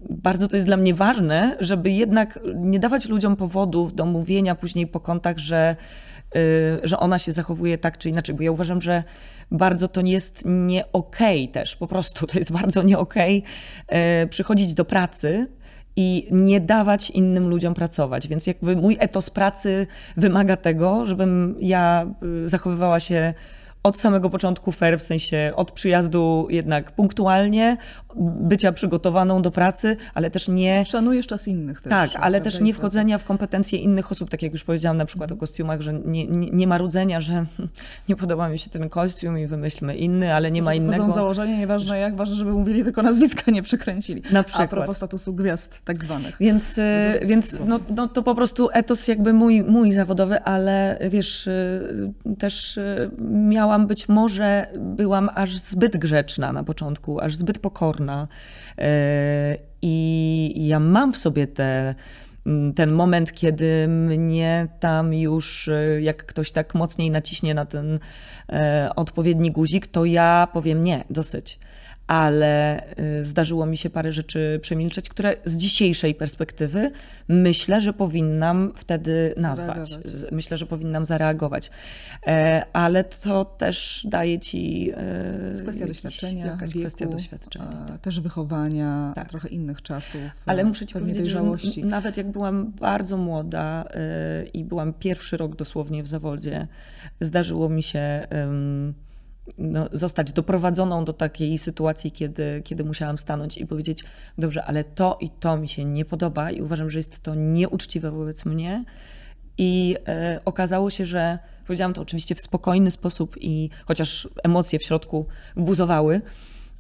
bardzo to jest dla mnie ważne, żeby jednak nie dawać ludziom powodów do mówienia później po kątach, że, y, że ona się zachowuje tak czy inaczej, bo ja uważam, że bardzo to jest nie okay też, po prostu to jest bardzo nie okay, przychodzić do pracy i nie dawać innym ludziom pracować. Więc jakby mój etos pracy wymaga tego, żebym ja y, zachowywała się od samego początku fair, w sensie od przyjazdu jednak punktualnie, bycia przygotowaną do pracy, ale też nie... Szanujesz czas innych też. Tak, ale też nie wchodzenia w kompetencje innych osób, tak jak już powiedziałam na przykład o kostiumach, że nie, nie, nie marudzenia, że nie podoba mi się ten kostium i wymyślmy inny, ale nie ma Wchodzą innego. założenie, nieważne jak, ważne, żeby mówili tylko nazwiska, nie przekręcili. Na A przykład. propos statusu gwiazd tak zwanych. Więc, e, więc no, no, to po prostu etos jakby mój, mój zawodowy, ale wiesz, e, też e, miałam być może, byłam aż zbyt grzeczna na początku, aż zbyt pokorna. E, I ja mam w sobie te, ten moment, kiedy mnie tam już, e, jak ktoś tak mocniej naciśnie na ten e, odpowiedni guzik, to ja powiem nie, dosyć ale y, zdarzyło mi się parę rzeczy przemilczeć, które z dzisiejszej perspektywy myślę, że powinnam wtedy nazwać. Zareagować. Myślę, że powinnam zareagować. E, Ale to też daje ci. e, jest kwestia jakiś- doświadczenia, Jakaś wieku, kwestia doświadczenia. a, też wychowania, Tak. trochę innych czasów. Ale a, muszę ci powiedzieć, że dojrzałości. nawet jak byłam bardzo młoda y, i byłam pierwszy rok dosłownie w zawodzie, zdarzyło mi się ym, no, zostać doprowadzoną do takiej sytuacji, kiedy, kiedy musiałam stanąć i powiedzieć, dobrze, ale to i to mi się nie podoba i uważam, że jest to nieuczciwe wobec mnie. I e, okazało się, że powiedziałam to oczywiście w spokojny sposób i chociaż emocje w środku buzowały,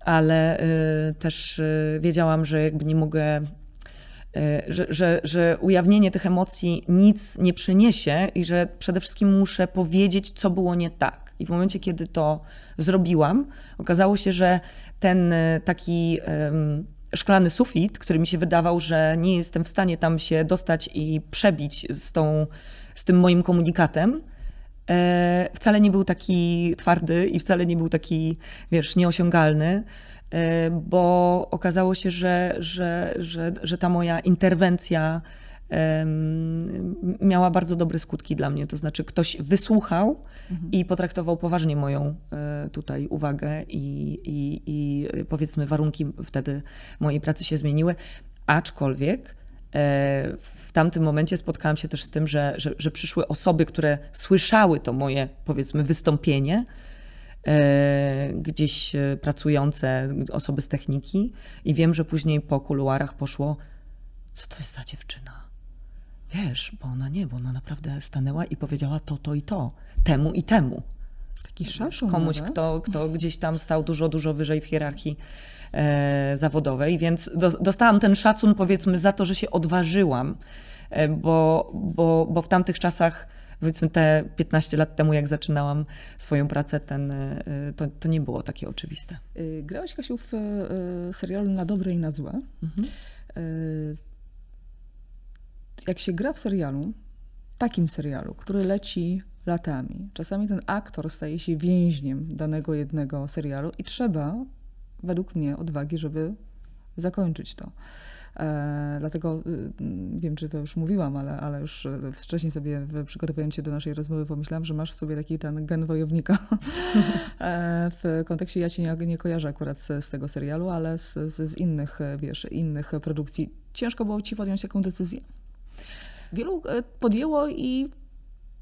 ale e, też e, wiedziałam, że jakby nie mogę, e, że, że, że ujawnienie tych emocji nic nie przyniesie i że przede wszystkim muszę powiedzieć, co było nie tak. I w momencie, kiedy to zrobiłam, okazało się, że ten e, taki szklany sufit, który mi się wydawał, że nie jestem w stanie tam się dostać i przebić z, tą, z tym moim komunikatem, e, wcale nie był taki twardy i wcale nie był taki, wiesz, nieosiągalny, e, bo okazało się, że, że, że, że ta moja interwencja miała bardzo dobre skutki dla mnie. To znaczy, ktoś wysłuchał i potraktował poważnie moją e, tutaj uwagę, i, i, i e, powiedzmy, warunki wtedy mojej pracy się zmieniły. Aczkolwiek e, w tamtym momencie spotkałam się też z tym, że, że, że przyszły osoby, które słyszały to moje, powiedzmy, wystąpienie, gdzieś pracujące osoby z techniki, i wiem, że później po kuluarach poszło, co to jest za dziewczyna? Wiesz, bo ona nie, bo ona naprawdę stanęła i powiedziała to, to i to, temu i temu. Taki szacun Komuś, nawet. kto, kto gdzieś tam stał dużo, dużo wyżej w hierarchii e, zawodowej, więc do, dostałam ten szacun powiedzmy za to, że się odważyłam, e, bo, bo, bo w tamtych czasach, powiedzmy te 15 lat temu, jak zaczynałam swoją pracę, ten, e, to, to nie było takie oczywiste. Y, Grałaś, Kasiu, w y, serialu Na dobre i na złe. Mhm. Y, Jak się gra w serialu, takim serialu, który leci latami, czasami ten aktor staje się więźniem danego jednego serialu i trzeba, według mnie, odwagi, żeby zakończyć to. E, dlatego y, wiem, czy to już mówiłam, ale, ale już e, wcześniej sobie przygotowując się do naszej rozmowy pomyślałam, że masz w sobie taki ten gen wojownika. E, w kontekście ja cię nie, nie kojarzę akurat z, z tego serialu, ale z, z, z innych, wiesz, innych produkcji. Ciężko było ci podjąć taką decyzję? Wielu e, podjęło i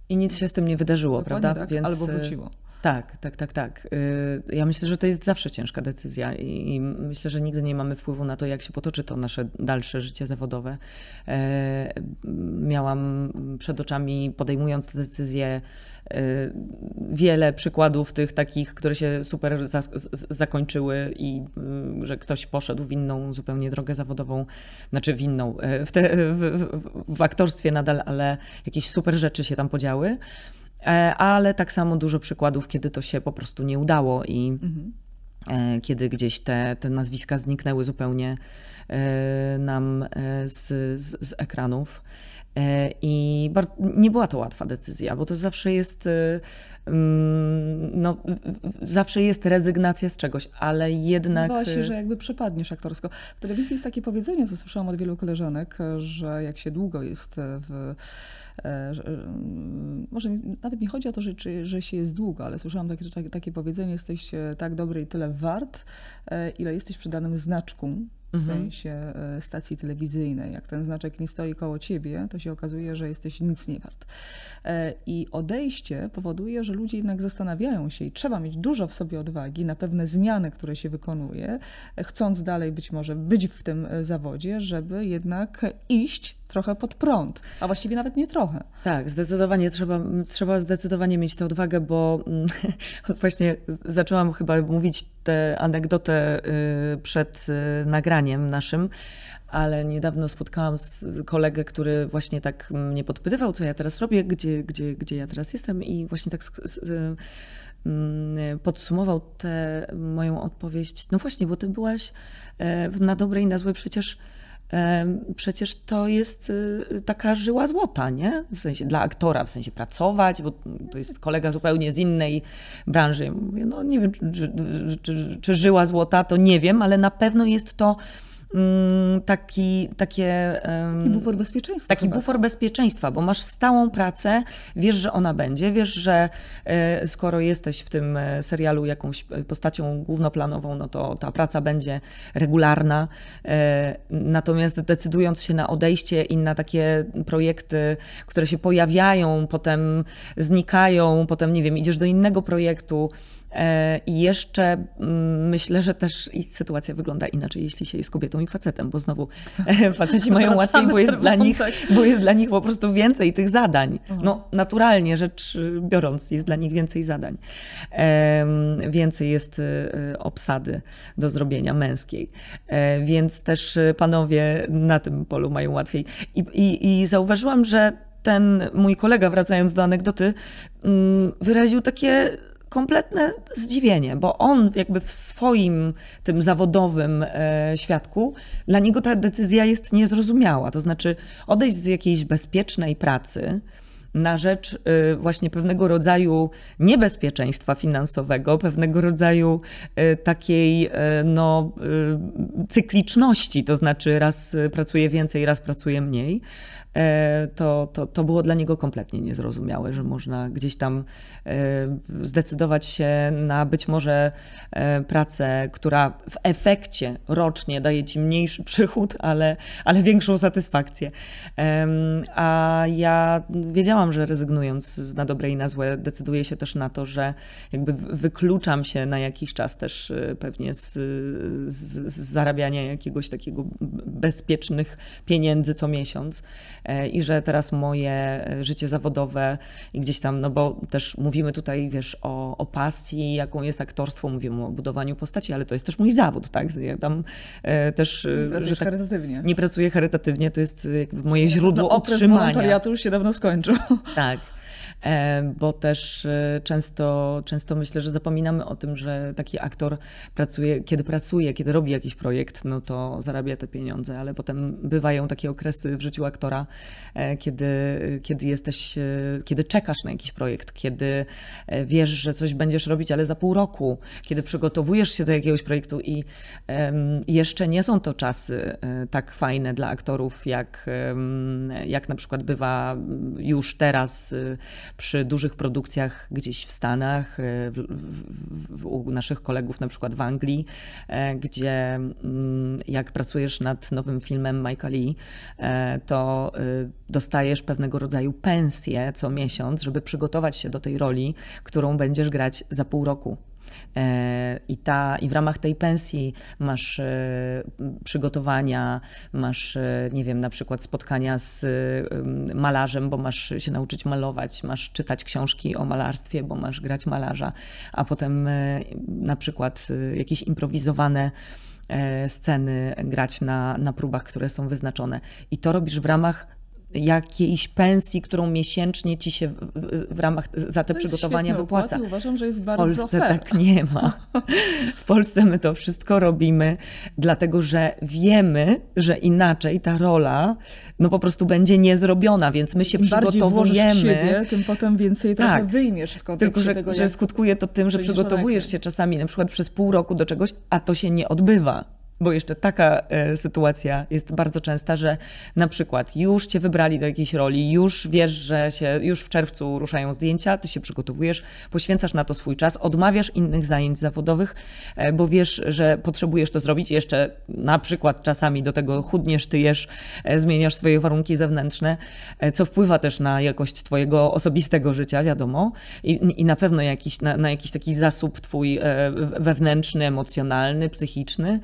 I nic się z tym nie wydarzyło, dokładnie prawda? tak, albo e, wróciło. Tak, tak, tak, tak. Y, Ja myślę, że to jest zawsze ciężka decyzja i myślę, że nigdy nie mamy wpływu na to, jak się potoczy to nasze dalsze życie zawodowe. E, Miałam przed oczami, podejmując te decyzje, e, wiele przykładów tych takich, które się super za, zakończyły i y, że ktoś poszedł w inną zupełnie drogę zawodową, znaczy w inną, w, te, w, w aktorstwie nadal, ale jakieś super rzeczy się tam podziały. E, ale tak samo dużo przykładów, kiedy to się po prostu nie udało i Mhm. e, kiedy gdzieś te, te nazwiska zniknęły zupełnie e, nam z, z, z ekranów. I nie była to łatwa decyzja, bo to zawsze jest, mm, no, zawsze jest rezygnacja z czegoś, ale jednak. Bała się, e, że jakby przepadniesz aktorsko. W telewizji jest takie powiedzenie, co słyszałam od wielu koleżanek, że jak się długo jest w. e, mm, Może nawet nie chodzi o to, że, że się jest długo, ale słyszałam takie, takie, takie powiedzenie: jesteś e, tak dobry i tyle wart, e, ile jesteś przy danym znaczku w mhm. sensie e, stacji telewizyjnej. Jak ten znaczek nie stoi koło ciebie, to się okazuje, że jesteś nic nie wart. E, I odejście powoduje, że ludzie jednak zastanawiają się i trzeba mieć dużo w sobie odwagi na pewne zmiany, które się wykonuje, chcąc dalej być może być w tym e, zawodzie, żeby jednak iść trochę pod prąd, a właściwie nawet nie trochę. Tak, zdecydowanie trzeba, trzeba zdecydowanie mieć tę odwagę, bo właśnie zaczęłam chyba mówić tę anegdotę y, przed y, nagraniem naszym, ale niedawno spotkałam kolegę, który właśnie tak mnie podpytywał, co ja teraz robię, gdzie, gdzie, gdzie ja teraz jestem i właśnie tak mm, podsumował tę moją odpowiedź. No właśnie, bo ty byłaś na dobre i na złe przecież przecież to jest y, taka żyła złota, nie? W sensie dla aktora, w sensie pracować, bo to jest kolega zupełnie z innej branży. Mówię, no nie wiem, czy, czy, czy, czy żyła złota, to nie wiem, ale na pewno jest to taki, takie, taki bufor bezpieczeństwa. Taki bufor bezpieczeństwa, bo masz stałą pracę, wiesz, że ona będzie, wiesz, że e, skoro jesteś w tym e, serialu jakąś postacią głównoplanową, no to ta praca będzie regularna. E, natomiast decydując się na odejście i na takie projekty, które się pojawiają, potem znikają, potem nie wiem, idziesz do innego projektu, E, I jeszcze mm, myślę, że też sytuacja wygląda inaczej, jeśli się jest kobietą i facetem, bo znowu e, faceci mają łatwiej, bo jest, dla nich, bo jest dla nich po prostu więcej tych zadań. No, naturalnie rzecz biorąc, jest dla nich więcej zadań. Więcej jest e, obsady do zrobienia męskiej. Więc też panowie na tym polu mają łatwiej. I, i, i zauważyłam, że ten mój kolega, wracając do anegdoty, mm, wyraził takie kompletne zdziwienie, bo on jakby w swoim tym zawodowym e, świadku, dla niego ta decyzja jest niezrozumiała. To znaczy odejść z jakiejś bezpiecznej pracy, na rzecz e, właśnie pewnego rodzaju niebezpieczeństwa finansowego, pewnego rodzaju e, takiej no, cykliczności, to znaczy raz pracuje więcej, raz pracuje mniej, to, to, to było dla niego kompletnie niezrozumiałe, że można gdzieś tam e, zdecydować się na być może e, pracę, która w efekcie rocznie daje ci mniejszy przychód, ale, ale większą satysfakcję. A ja wiedziałam, że rezygnując na dobre i na złe, decyduję się też na to, że jakby wykluczam się na jakiś czas też pewnie z, z, z zarabiania jakiegoś takiego bezpiecznych pieniędzy co miesiąc E, i że teraz moje e, życie zawodowe i gdzieś tam, no bo też mówimy tutaj, wiesz, o, o pasji, jaką jest aktorstwo, mówimy o budowaniu postaci, ale to jest też mój zawód, tak? Ja tam e, też... Nie pracujesz tak, charytatywnie. Nie pracuję charytatywnie, to jest jakby moje źródło no, utrzymania. wolontariatu już się dawno skończył. Tak. E, bo też e, często, często myślę, że zapominamy o tym, że taki aktor pracuje, kiedy pracuje, kiedy robi jakiś projekt, no to zarabia te pieniądze, ale potem bywają takie okresy w życiu aktora, e, kiedy, kiedy jesteś, kiedy czekasz na jakiś projekt, kiedy wiesz, że coś będziesz robić, ale za pół roku, kiedy przygotowujesz się do jakiegoś projektu i jeszcze nie są to czasy tak fajne dla aktorów, jak, jak na przykład bywa już teraz przy dużych produkcjach gdzieś w Stanach, e, w, w, u naszych kolegów na przykład w Anglii, e, gdzie mm, jak pracujesz nad nowym filmem Michael Lee, e, to dostajesz pewnego rodzaju pensję co miesiąc, żeby przygotować się do tej roli, którą będziesz grać za pół roku. E, I, ta, I w ramach tej pensji masz e, przygotowania, masz, e, nie wiem, na przykład spotkania z malarzem, bo masz się nauczyć malować, masz czytać książki o malarstwie, bo masz grać malarza, a potem na przykład jakieś improwizowane sceny grać na, na próbach, które są wyznaczone. I to robisz w ramach jakiejś pensji, którą miesięcznie ci się w, w ramach za te przygotowania wypłaca. Uważam, że jest bardzo W Polsce fair. tak nie ma. W Polsce my to wszystko robimy, dlatego że wiemy, że inaczej ta rola no po prostu będzie niezrobiona, więc my się Im przygotowujemy. Siebie, tym potem więcej tak, wyjmiesz w kontekście Tylko, że, tego, że skutkuje to tym, że przygotowujesz się czasami na przykład przez pół roku do czegoś, a to się nie odbywa bo jeszcze taka e, sytuacja jest bardzo częsta, że na przykład już cię wybrali do jakiejś roli, już wiesz, że się już w czerwcu ruszają zdjęcia, ty się przygotowujesz, poświęcasz na to swój czas, odmawiasz innych zajęć zawodowych, e, bo wiesz, że potrzebujesz to zrobić. Jeszcze na przykład czasami do tego chudniesz, tyjesz, e, zmieniasz swoje warunki zewnętrzne, co wpływa też na jakość twojego osobistego życia, wiadomo, i, i na pewno jakiś, na, na jakiś taki zasób twój wewnętrzny, emocjonalny, psychiczny.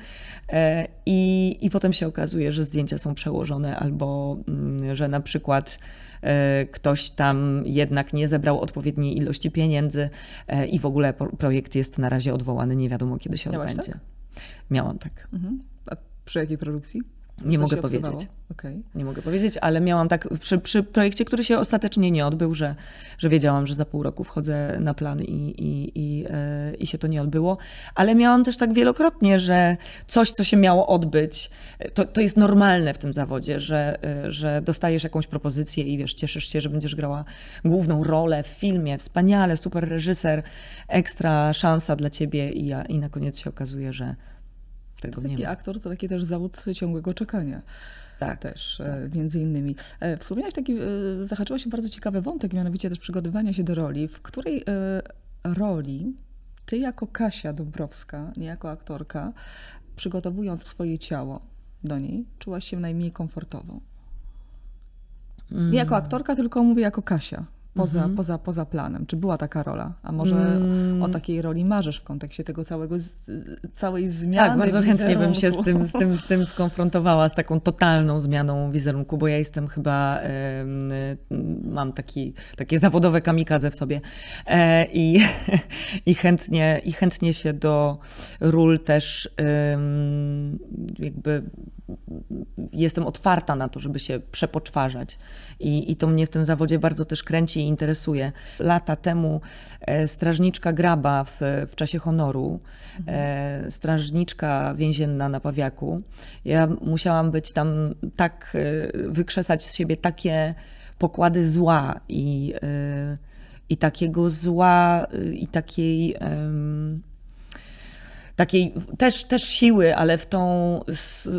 E, I, I potem się okazuje, że zdjęcia są przełożone, albo mm, że na przykład e, ktoś tam jednak nie zebrał odpowiedniej ilości pieniędzy e, i w ogóle projekt jest na razie odwołany, nie wiadomo kiedy się Miałaś odbędzie. tak? Miałam tak. Mhm. A przy jakiej produkcji? Nie mogę powiedzieć. Okej. Nie mogę powiedzieć, ale miałam tak przy, przy projekcie, który się ostatecznie nie odbył, że, że wiedziałam, że za pół roku wchodzę na plan i, i, i, e, i się to nie odbyło. Ale miałam też tak wielokrotnie, że coś, co się miało odbyć, to, to jest normalne w tym zawodzie, że, e, że dostajesz jakąś propozycję i wiesz, cieszysz się, że będziesz grała główną rolę w filmie, wspaniale, super reżyser, ekstra szansa dla ciebie i, ja, i na koniec się okazuje, że tego nie Taki ma. aktor to taki też zawód ciągłego czekania. Tak. Też, e, między innymi. E, Wspomniałaś taki, e, zahaczyła się bardzo ciekawy wątek, mianowicie też przygotowywania się do roli. W której roli ty jako Kasia Dąbrowska, nie jako aktorka, przygotowując swoje ciało do niej, czułaś się najmniej komfortowo? Nie jako aktorka, tylko mówię jako Kasia. Poza, Mhm. poza, poza planem. Czy była taka rola? A może Mm. o takiej roli marzysz w kontekście tego całego, całej zmiany Tak, bardzo chętnie bym się z wizerunku? tym, z, tym, z tym skonfrontowała, z taką totalną zmianą wizerunku, bo ja jestem chyba, mam taki, takie zawodowe kamikadze w sobie e, i, i, chętnie, i chętnie się do ról też jakby jestem otwarta na to, żeby się przepoczwarzać. I, I to mnie w tym zawodzie bardzo też kręci i interesuje. Lata temu e, strażniczka Graba w, w czasie honoru, e, strażniczka więzienna na Pawiaku, ja musiałam być tam tak, e, wykrzesać z siebie takie pokłady zła i, i takiego zła i takiej... em, takiej też, też siły, ale w tą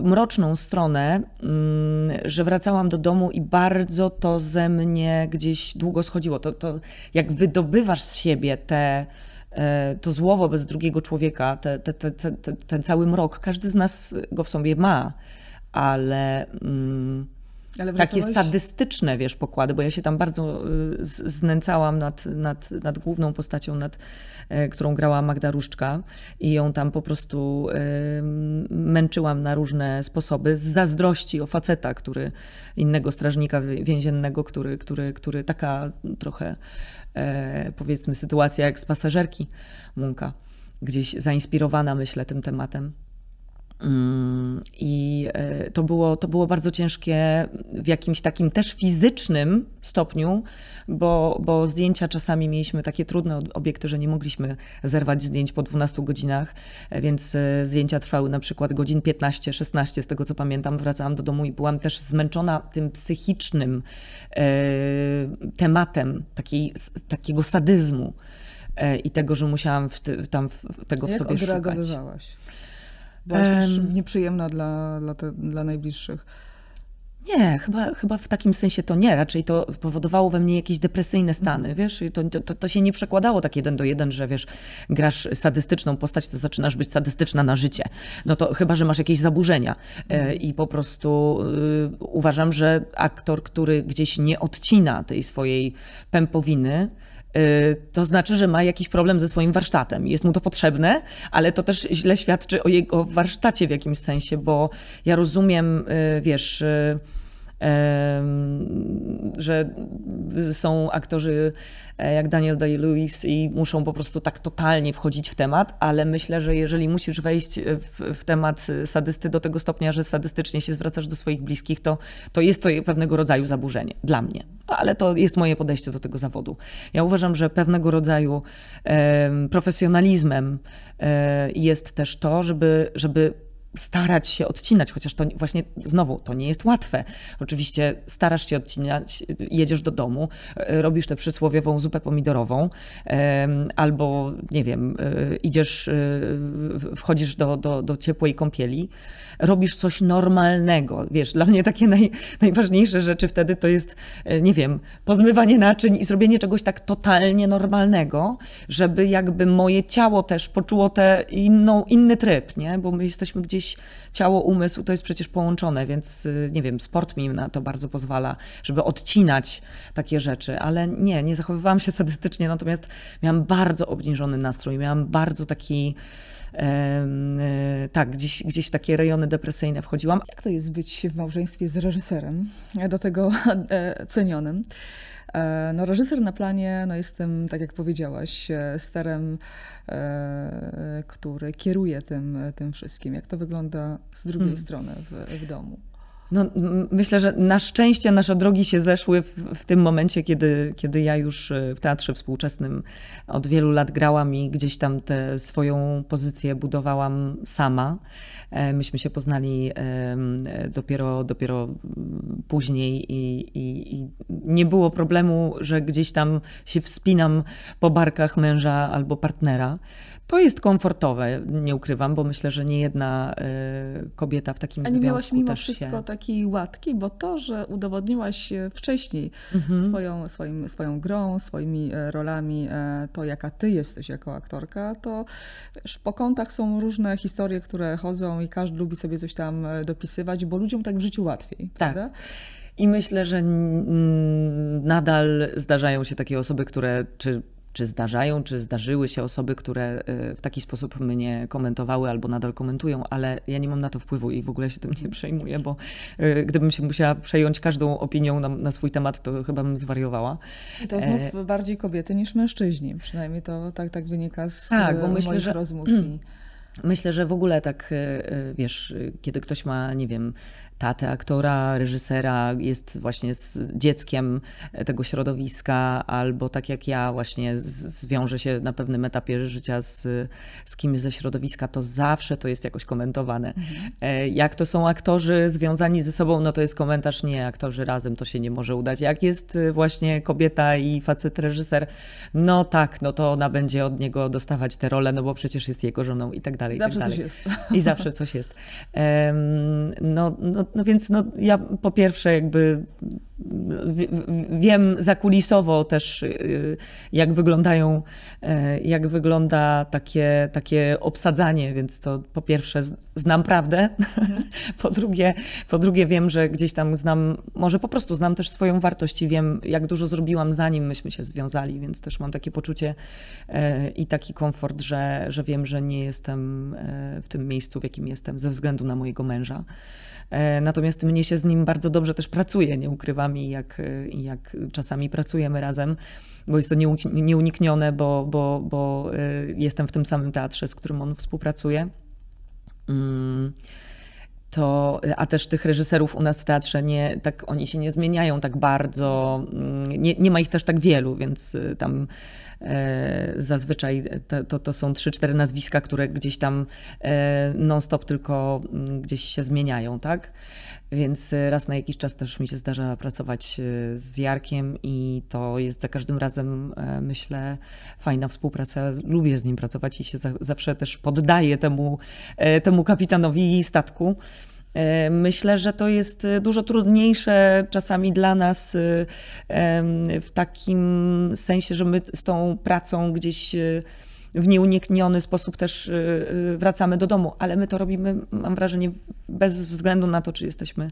mroczną stronę, mm, że wracałam do domu i bardzo to ze mnie gdzieś długo schodziło. To, to jak wydobywasz z siebie te, e, to zło wobec drugiego człowieka, te, te, te, te, te, ten cały mrok, każdy z nas go w sobie ma, ale... Takie sadystyczne, wiesz, pokłady, bo ja się tam bardzo y, znęcałam nad, nad, nad główną postacią, nad, e, którą grała Magda Różczka i ją tam po prostu męczyłam na różne sposoby z zazdrości o faceta, który, innego strażnika więziennego, który, który, który taka trochę e, powiedzmy sytuacja jak z pasażerki Munka, gdzieś zainspirowana myślę tym tematem. I e, to było, to było bardzo ciężkie w jakimś takim też fizycznym stopniu, bo, bo zdjęcia czasami mieliśmy takie trudne obiekty, że nie mogliśmy zerwać zdjęć po 12 godzinach, e, więc e, zdjęcia trwały na przykład godzin 15-16, z tego co pamiętam. Wracałam do domu i byłam też zmęczona tym psychicznym tematem takiej, takiego sadyzmu. I tego, że musiałam w tam w, tego w Jak sobie szukać. Byłaś też Em. nieprzyjemna dla, dla, te, dla najbliższych. Nie, chyba, chyba w takim sensie to nie. Raczej to powodowało we mnie jakieś depresyjne stany, wiesz? To, to, to się nie przekładało tak jeden do jeden, że wiesz, grasz sadystyczną postać, to zaczynasz być sadystyczna na życie. No to chyba, że masz jakieś zaburzenia. E, I po prostu y, uważam, że aktor, który gdzieś nie odcina tej swojej pępowiny, to znaczy, że ma jakiś problem ze swoim warsztatem. Jest mu to potrzebne, ale to też źle świadczy o jego warsztacie w jakimś sensie, bo ja rozumiem, y, wiesz, y, że są aktorzy e, jak Daniel Day-Lewis i muszą po prostu tak totalnie wchodzić w temat, ale myślę, że jeżeli musisz wejść w, w temat sadysty do tego stopnia, że sadystycznie się zwracasz do swoich bliskich, to, to jest to pewnego rodzaju zaburzenie dla mnie. Ale to jest moje podejście do tego zawodu. Ja uważam, że pewnego rodzaju em, profesjonalizmem e, jest też to, żeby, żeby starać się odcinać, chociaż to właśnie znowu to nie jest łatwe. Oczywiście starasz się odcinać, jedziesz do domu, e, robisz tę przysłowiową zupę pomidorową, albo nie wiem, e, idziesz, e, wchodzisz do, do, do ciepłej kąpieli, robisz coś normalnego. Wiesz, dla mnie takie naj, najważniejsze rzeczy wtedy to jest, nie wiem, pozmywanie naczyń i zrobienie czegoś tak totalnie normalnego, żeby jakby moje ciało też poczuło te inną, inny tryb, nie? Bo my jesteśmy gdzieś gdzieś ciało, umysł to jest przecież połączone, więc y, nie wiem, sport mi na to bardzo pozwala, żeby odcinać takie rzeczy, ale nie, nie zachowywałam się sadystycznie, natomiast miałam bardzo obniżony nastrój, miałam bardzo taki y, tak, gdzieś, gdzieś w takie rejony depresyjne wchodziłam. Jak to jest być w małżeństwie z reżyserem, do tego e, cenionym? E, no, reżyser na planie, no jestem, tak jak powiedziałaś, e, sterem, e, który kieruje tym, tym wszystkim. Jak to wygląda z drugiej hmm. strony w, w domu? No, myślę, że na szczęście nasze drogi się zeszły w, w, tym momencie, kiedy, kiedy ja już w teatrze współczesnym od wielu lat grałam i gdzieś tam tę swoją pozycję budowałam sama. E, myśmy się poznali dopiero, dopiero później i, i, i nie było problemu, że gdzieś tam się wspinam po barkach męża albo partnera. To jest komfortowe, nie ukrywam, bo myślę, że nie jedna e, kobieta w takim A nie miałaś mimo wszystko się... takiej łatki, bo to, że udowodniłaś wcześniej mhm. swoją, swoim, swoją grą, swoimi e, rolami, to jaka ty jesteś jako aktorka, to wiesz, po kątach są różne historie, które chodzą i każdy lubi sobie coś tam e, dopisywać, bo ludziom tak w życiu łatwiej, tak. prawda? I myślę, że nadal zdarzają się takie osoby, które czy czy zdarzają, czy zdarzyły się osoby, które y, w taki sposób mnie komentowały albo nadal komentują, ale ja nie mam na to wpływu i w ogóle się tym nie przejmuję, bo y, gdybym się musiała przejąć każdą opinią na, na swój temat, to chyba bym zwariowała. I to znów e... bardziej kobiety niż mężczyźni, przynajmniej to tak, tak wynika z tak, bo myślę, moich że... rozmów. I... Myślę, że w ogóle tak, y, wiesz, kiedy ktoś ma, nie wiem, tatę aktora, reżysera, jest właśnie z dzieckiem tego środowiska, albo tak jak ja, właśnie zwiąże się na pewnym etapie życia z, z kimś ze środowiska, to zawsze to jest jakoś komentowane. Mhm. E, jak to są aktorzy związani ze sobą, no to jest komentarz, nie, aktorzy razem to się nie może udać. Jak jest y, właśnie kobieta i facet reżyser, no tak, no to ona będzie od niego dostawać te role, no bo przecież jest jego żoną i tak dalej. Zawsze tak dalej. coś jest. I zawsze coś jest. No, no, no więc no, ja po pierwsze jakby wiem zakulisowo też, y, jak wyglądają, e, jak wygląda takie, takie obsadzanie, więc to po pierwsze znam prawdę, mhm. po, drugie, po drugie wiem, że gdzieś tam znam, może po prostu znam też swoją wartość i wiem, jak dużo zrobiłam zanim myśmy się związali, więc też mam takie poczucie e, i taki komfort, że, że wiem, że nie jestem e, w tym miejscu, w jakim jestem ze względu na mojego męża. E, natomiast mnie się z nim bardzo dobrze też pracuje, nie ukrywam i jak, e, jak czasami pracujemy razem, bo jest to nieuniknione, bo, bo, bo e, jestem w tym samym teatrze, z którym on współpracuje. Mm, to, a też tych reżyserów u nas w teatrze nie, tak oni się nie zmieniają tak bardzo, mm, nie, nie ma ich też tak wielu, więc tam zazwyczaj to, to, to są 3-4 nazwiska, które gdzieś tam e, non-stop tylko mm, gdzieś się zmieniają, tak? Więc raz na jakiś czas też mi się zdarza pracować e, z Jarkiem i to jest za każdym razem, myślę, fajna współpraca. Lubię z nim pracować i się zawsze też poddaję temu, temu kapitanowi statku. E, myślę, że to jest e, dużo trudniejsze czasami dla nas e, w takim sensie, że my z tą pracą gdzieś w nieunikniony sposób też wracamy do domu, ale my to robimy, mam wrażenie, bez względu na to, czy jesteśmy.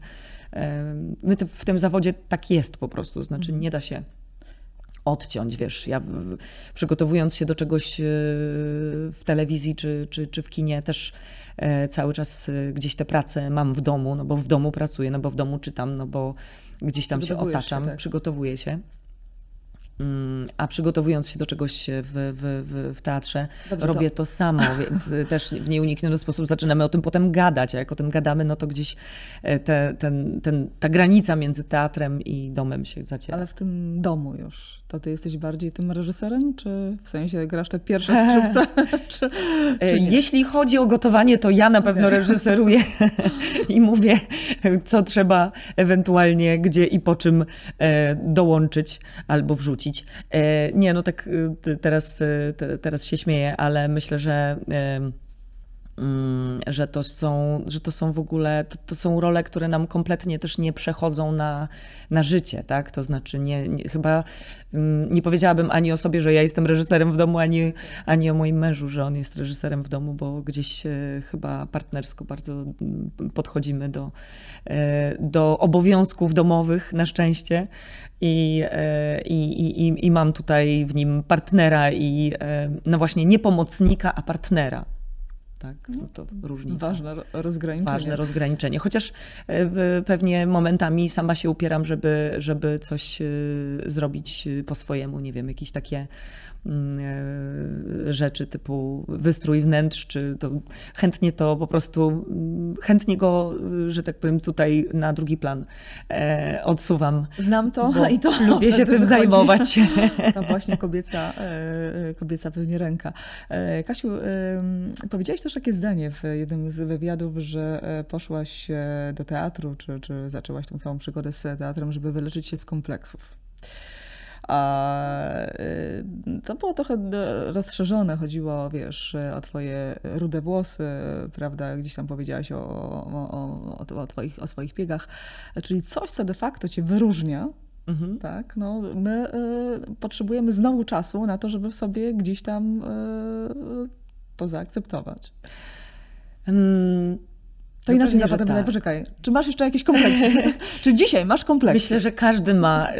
My w tym zawodzie tak jest po prostu, znaczy mhm. nie da się odciąć, wiesz, ja przygotowując się do czegoś w telewizji czy, czy, czy w kinie też E, cały czas e, gdzieś te prace mam w domu, no bo w domu pracuję, no bo w domu czytam, no bo gdzieś tam się otaczam, się, tak. przygotowuję się. Mm, a przygotowując się do czegoś w, w, w, teatrze, Dobrze, robię to- to. samo, więc też w nieunikniony sposób zaczynamy o tym potem gadać. A jak o tym gadamy, no to gdzieś e, te, ten, ten, ta granica między teatrem i domem się zaciera. Ale w tym domu już, to ty jesteś bardziej tym reżyserem, czy w sensie grasz te pierwsze skrzypce? czy, E, czy? Jeśli chodzi o gotowanie, to ja na pewno reżyseruję i mówię, co trzeba ewentualnie gdzie i po czym e, dołączyć albo wrzucić. E, Nie, no tak te- teraz, te- teraz się śmieję, ale myślę, że. Mm, Że to, są, że to są w ogóle, to, to są role, które nam kompletnie też nie przechodzą na, na życie, tak? To znaczy, nie, nie, chyba mm, nie powiedziałabym ani o sobie, że ja jestem reżyserem w domu, ani, ani o moim mężu, że on jest reżyserem w domu, bo gdzieś e, chyba partnersko bardzo mm, podchodzimy do, e, do obowiązków domowych na szczęście. I, e, i, i, i- i mam tutaj w nim partnera i no właśnie nie pomocnika, a partnera. Tak, no to różnica. Ważne ro- rozgraniczenie. Ważne rozgraniczenie. Chociaż e, pewnie momentami sama się upieram, żeby, żeby coś e, zrobić e, po swojemu. Nie wiem, jakieś takie mm, rzeczy typu wystrój wnętrz, czy to chętnie to po prostu, mm, chętnie go, że tak powiem, tutaj na drugi plan odsuwam. Znam to i to lubię się tym zajmować. Ta właśnie kobieca, kobieca pewnie ręka. Kasiu, powiedziałaś też takie zdanie w jednym z wywiadów, że e, poszłaś e, do teatru, czy, czy zaczęłaś tą całą przygodę z teatrem, żeby wyleczyć się z kompleksów. A e, to było trochę rozszerzone, chodziło, wiesz, o twoje rude włosy, prawda, gdzieś tam powiedziałaś o, o, o, o, twoich, o swoich biegach, czyli coś, co de facto cię wyróżnia, Mhm. tak, no my y, potrzebujemy znowu czasu na to, żeby sobie gdzieś tam y, to zaakceptować. Mm, To no inaczej zapytam, tak. poczekaj, czy masz jeszcze jakieś kompleksy? czy dzisiaj masz kompleksy? Myślę, że każdy ma y,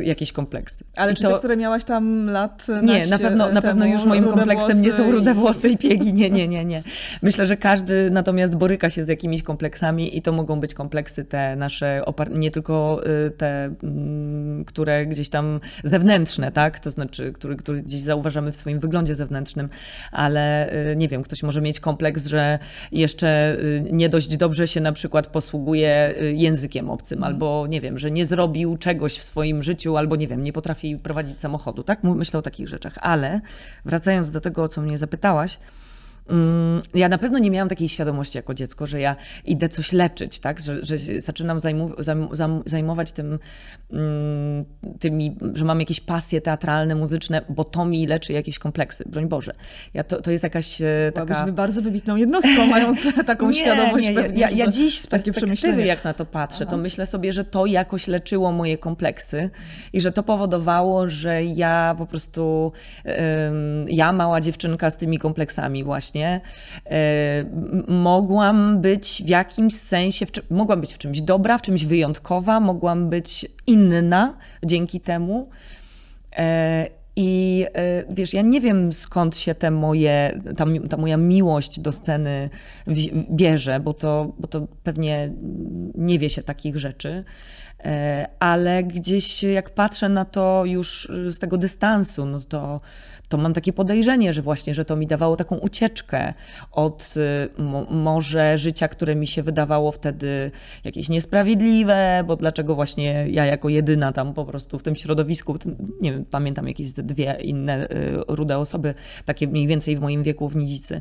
y, jakieś kompleksy. Ale I czy to- te, które miałaś tam lat Nie, na pewno, na pewno już moim kompleksem nie są rude włosy i piegi. Nie, nie, nie, nie. Myślę, że każdy natomiast boryka się z jakimiś kompleksami i to mogą być kompleksy te nasze, nie tylko y, te, mm, które gdzieś tam zewnętrzne, tak? To znaczy, które, które gdzieś zauważamy w swoim wyglądzie zewnętrznym, ale y, nie wiem, ktoś może mieć kompleks, że jeszcze nie dość dobrze się na przykład posługuje y, językiem obcym, albo nie wiem, że nie zrobił czegoś w swoim życiu, albo nie wiem, nie potrafi prowadzić samochodu, tak? Myślę o takich rzeczach. Ale wracając do tego, o co mnie zapytałaś, ja na pewno nie miałam takiej świadomości jako dziecko, że ja idę coś leczyć, tak? że, że zaczynam zajmować tym, mm, tymi, że mam jakieś pasje teatralne, muzyczne, bo to mi leczy jakieś kompleksy. Broń Boże. Ja, to, to jest jakaś e, taka... bardzo wybitną jednostką, mając taką świadomość. Nie, ja, pewnie, ja, ja dziś z perspektywy, jak na to patrzę, to Aha. myślę sobie, że to jakoś leczyło moje kompleksy i że to powodowało, że ja po prostu, ja mała dziewczynka z tymi kompleksami właśnie, em, mogłam być w jakimś sensie, w czym, mogłam być w czymś dobra, w czymś wyjątkowa, mogłam być inna dzięki temu. E, I e, wiesz, ja nie wiem skąd się te moje, ta, ta moja miłość do sceny bierze, bo to, bo to pewnie nie wie się takich rzeczy. E, Ale gdzieś jak patrzę na to już z tego dystansu, no to, to mam takie podejrzenie, że właśnie, że to mi dawało taką ucieczkę od y, mo, może życia, które mi się wydawało wtedy jakieś niesprawiedliwe, bo dlaczego właśnie ja jako jedyna tam po prostu w tym środowisku, nie wiem, pamiętam jakieś dwie inne y, rude osoby, takie mniej więcej w moim wieku w Nidzicy,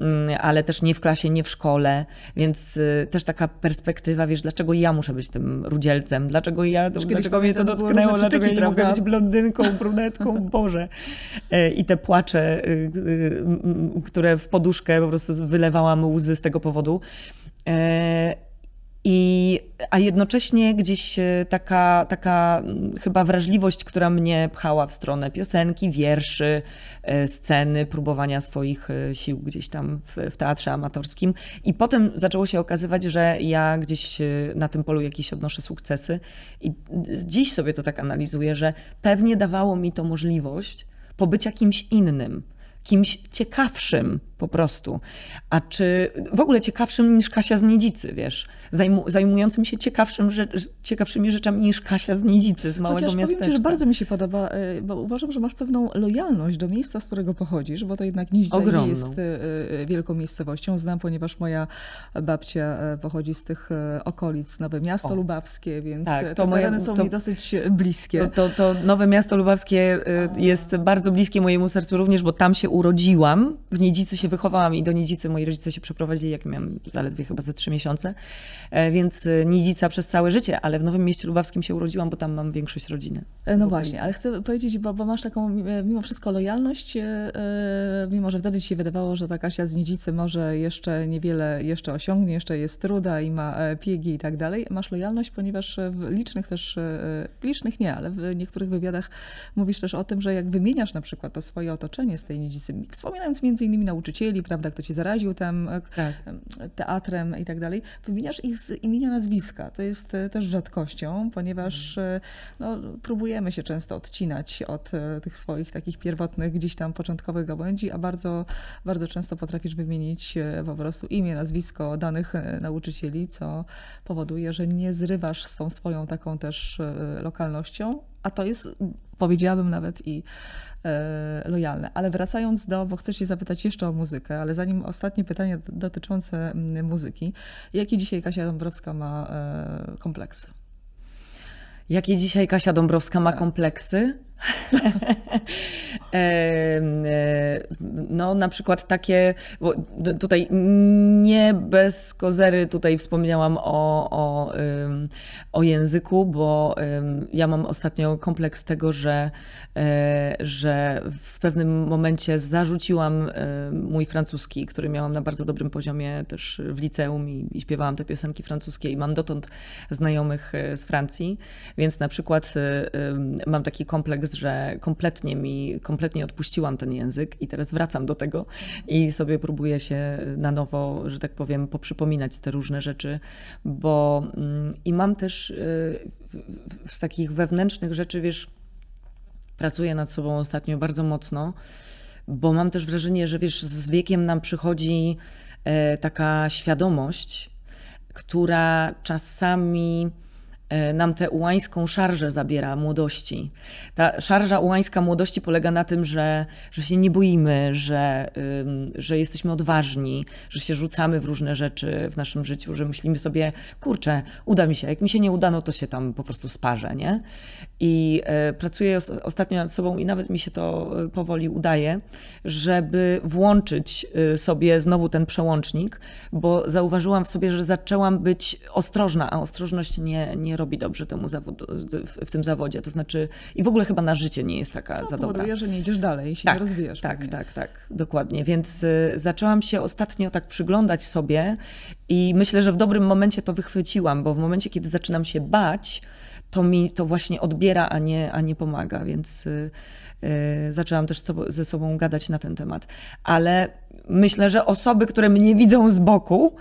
Mm, ale też nie w klasie, nie w szkole, więc y, też taka perspektywa, wiesz, dlaczego ja muszę być tym rudzielcem, dlaczego ja, dlaczego mnie to dotknęło, dlaczego ja nie mogę być blondynką, brunetką, Boże. I te płacze, y, y, m, które w poduszkę po prostu wylewałam łzy z tego powodu. E, I, a jednocześnie gdzieś e, taka, taka mm, chyba wrażliwość, która mnie pchała w stronę piosenki, wierszy, e, sceny, próbowania swoich sił gdzieś tam w, w teatrze amatorskim. I potem zaczęło się okazywać, że ja gdzieś na tym polu jakieś odnoszę sukcesy. I dziś sobie to tak analizuję, że pewnie dawało mi to możliwość pobycia kimś innym kimś ciekawszym po prostu. A czy w ogóle ciekawszym niż Kasia z Niedzicy, wiesz? Zajmu, zajmującym się ciekawszym, ciekawszymi rzeczami niż Kasia z Niedzicy, z małego Chociaż miasteczka. powiem ci, że bardzo mi się podoba, y, bo uważam, że masz pewną lojalność do miejsca, z którego pochodzisz, bo to jednak Niedzica nie Ogromną. jest y, y, wielką miejscowością. Znam, ponieważ moja babcia pochodzi z tych okolic, Nowe Miasto O. Lubawskie, więc Tak, te to moje- tereny są to- mi dosyć bliskie. To, to, to Nowe Miasto Lubawskie jest bardzo bliskie mojemu sercu również, bo tam się urodziłam. W Niedzicy się wychowałam i do Niedzicy moi rodzice się przeprowadzili, jak miałam zaledwie chyba ze trzy miesiące. E, Więc y, Niedzica przez całe życie, ale w Nowym Mieście Lubawskim się urodziłam, bo tam mam większość rodziny. E, No właśnie, ale chcę powiedzieć, bo, bo masz taką e, mimo wszystko lojalność, e, e, mimo że wtedy ci się wydawało, że ta Kasia z Niedzicy może jeszcze niewiele jeszcze osiągnie, jeszcze jest truda i ma e, piegi i tak dalej. Masz lojalność, ponieważ w licznych też, e, licznych nie, ale w niektórych wywiadach mówisz też o tym, że jak wymieniasz na przykład to swoje otoczenie z tej Niedzicy, wspominając między innymi nauczycieli, prawda, kto cię zaraził tam e, Tak. teatrem i tak dalej, wymieniasz ich z imienia, nazwiska. To jest e, też rzadkością, ponieważ e, no, próbujemy się często odcinać od tych swoich takich pierwotnych, gdzieś tam początkowych gałęzi, a bardzo, bardzo często potrafisz wymienić po prostu imię, nazwisko danych nauczycieli, co powoduje, że nie zrywasz z tą swoją taką też lokalnością, a to jest, powiedziałabym nawet i lojalne. Ale wracając do, bo chcę cię zapytać jeszcze o muzykę, ale zanim ostatnie pytanie dotyczące mm, muzyki. Jakie dzisiaj Kasia Dąbrowska ma e, kompleksy? Jakie dzisiaj Kasia Dąbrowska ma Tak. kompleksy? E, no, na przykład takie, tutaj nie bez kozery tutaj wspomniałam o, o, o języku, bo ja mam ostatnio kompleks tego, że, e, że w pewnym momencie zarzuciłam e, mój francuski, który miałam na bardzo dobrym poziomie też w liceum i, i śpiewałam te piosenki francuskie i mam dotąd znajomych z Francji, więc na przykład mam taki kompleks, że kompletnie mi, kompletnie odpuściłam ten język i teraz wracam do tego i sobie próbuję się na nowo, że tak powiem, poprzypominać te różne rzeczy, bo mm, i mam też y, z takich wewnętrznych rzeczy, wiesz, pracuję nad sobą ostatnio bardzo mocno, bo mam też wrażenie, że wiesz, z wiekiem nam przychodzi e, taka świadomość, która czasami nam tę ułańską szarżę zabiera młodości. Ta szarża ułańska młodości polega na tym, że, że się nie boimy, że, że jesteśmy odważni, że się rzucamy w różne rzeczy w naszym życiu, że myślimy sobie, kurczę, uda mi się, jak mi się nie uda, no to się tam po prostu sparzę, nie? I e, pracuję os- ostatnio nad sobą i nawet mi się to e, powoli udaje, żeby włączyć e, sobie znowu ten przełącznik, bo zauważyłam w sobie, że zaczęłam być ostrożna, a ostrożność nie, nie robi dobrze temu w, w tym zawodzie. To znaczy, i w ogóle chyba na życie nie jest taka No, za dobra. powoduje, że nie idziesz dalej i się Tak, nie rozwijasz. Tak, pewnie. tak, tak, dokładnie. Więc y, zaczęłam się ostatnio tak przyglądać sobie i myślę, że w dobrym momencie to wychwyciłam, bo w momencie, kiedy zaczynam się bać, to mi to właśnie odbiera, a nie, a nie pomaga, więc y, y, zaczęłam też ze sobą gadać na ten temat. Ale myślę, że osoby, które mnie widzą z boku,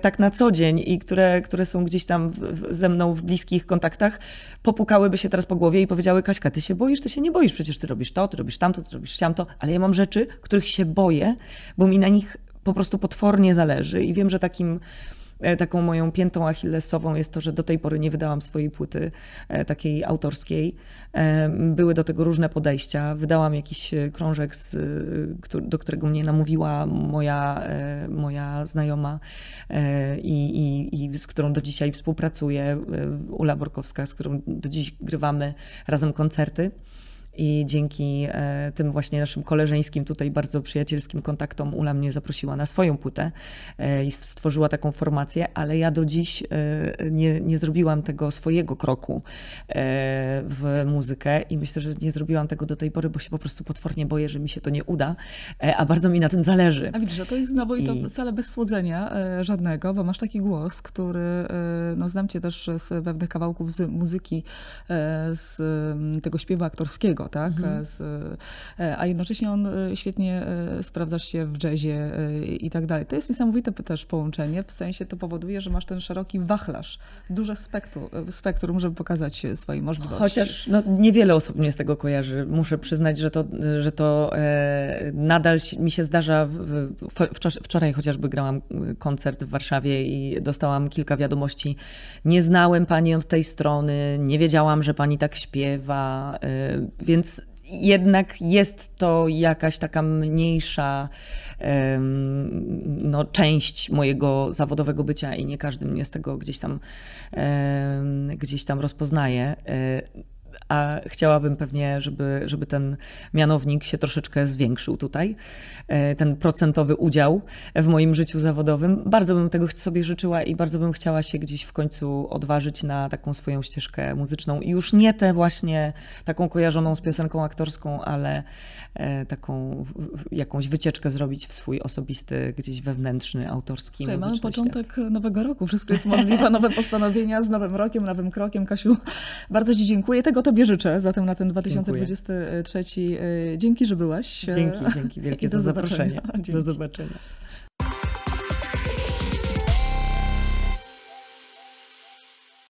tak na co dzień i które, które są gdzieś tam w, w, ze mną w bliskich kontaktach, popukałyby się teraz po głowie i powiedziały, Kaśka, ty się boisz, ty się nie boisz, przecież ty robisz to, ty robisz tamto, ty robisz siamto, ale ja mam rzeczy, których się boję, bo mi na nich po prostu potwornie zależy i wiem, że takim e, taką moją piętą achillesową jest to, że do tej pory nie wydałam swojej płyty e, takiej autorskiej. E, Były do tego różne podejścia. Wydałam jakiś e, krążek, z, e, do którego mnie namówiła moja, e, moja znajoma e, i, i, i z którą do dzisiaj współpracuję, e, Ula Borkowska, z którą do dziś grywamy razem koncerty. I dzięki e, tym właśnie naszym koleżeńskim, tutaj bardzo przyjacielskim kontaktom, Ula mnie zaprosiła na swoją płytę e, i stworzyła taką formację, ale ja do dziś e, nie, nie zrobiłam tego swojego kroku w muzykę i myślę, że nie zrobiłam tego do tej pory, bo się po prostu potwornie boję, że mi się to nie uda, a bardzo mi na tym zależy. A widzisz, że to jest znowu i to I- wcale bez słodzenia żadnego, bo masz taki głos, który, no znam cię też z pewnych kawałków z muzyki, z mm, tego śpiewu aktorskiego, tak? Z, e, a jednocześnie on e, świetnie e, sprawdzasz się w jazzie e, i tak dalej. To jest niesamowite też połączenie, w sensie to powoduje, że masz ten szeroki wachlarz, duże spektrum, spektrum żeby pokazać swoje możliwości. Chociaż no, niewiele osób mnie z tego kojarzy. Muszę przyznać, że to, że to e, nadal mi się zdarza. Wczoraj chociażby grałam koncert w Warszawie i dostałam kilka wiadomości. Nie znałem pani od tej strony, nie wiedziałam, że pani tak śpiewa, e, więc jednak jest to jakaś taka mniejsza no, część mojego zawodowego bycia i nie każdy mnie z tego gdzieś tam, gdzieś tam rozpoznaje. A chciałabym pewnie, żeby, żeby ten mianownik się troszeczkę zwiększył tutaj, e, ten procentowy udział w moim życiu zawodowym. Bardzo bym tego sobie życzyła i bardzo bym chciała się gdzieś w końcu odważyć na taką swoją ścieżkę muzyczną. już nie tę właśnie taką kojarzoną z piosenką aktorską, ale e, taką jakąś wycieczkę zrobić w swój osobisty, gdzieś wewnętrzny, autorski, okay, Mamy początek świat. nowego roku, wszystko jest możliwe, nowe postanowienia z nowym rokiem, nowym krokiem. Kasiu, bardzo Ci dziękuję. Tego Tobie życzę zatem na ten 2023. Dziękuję. Dzięki, że byłaś. Dzięki, dzięki wielkie za zaproszenie. Do zobaczenia.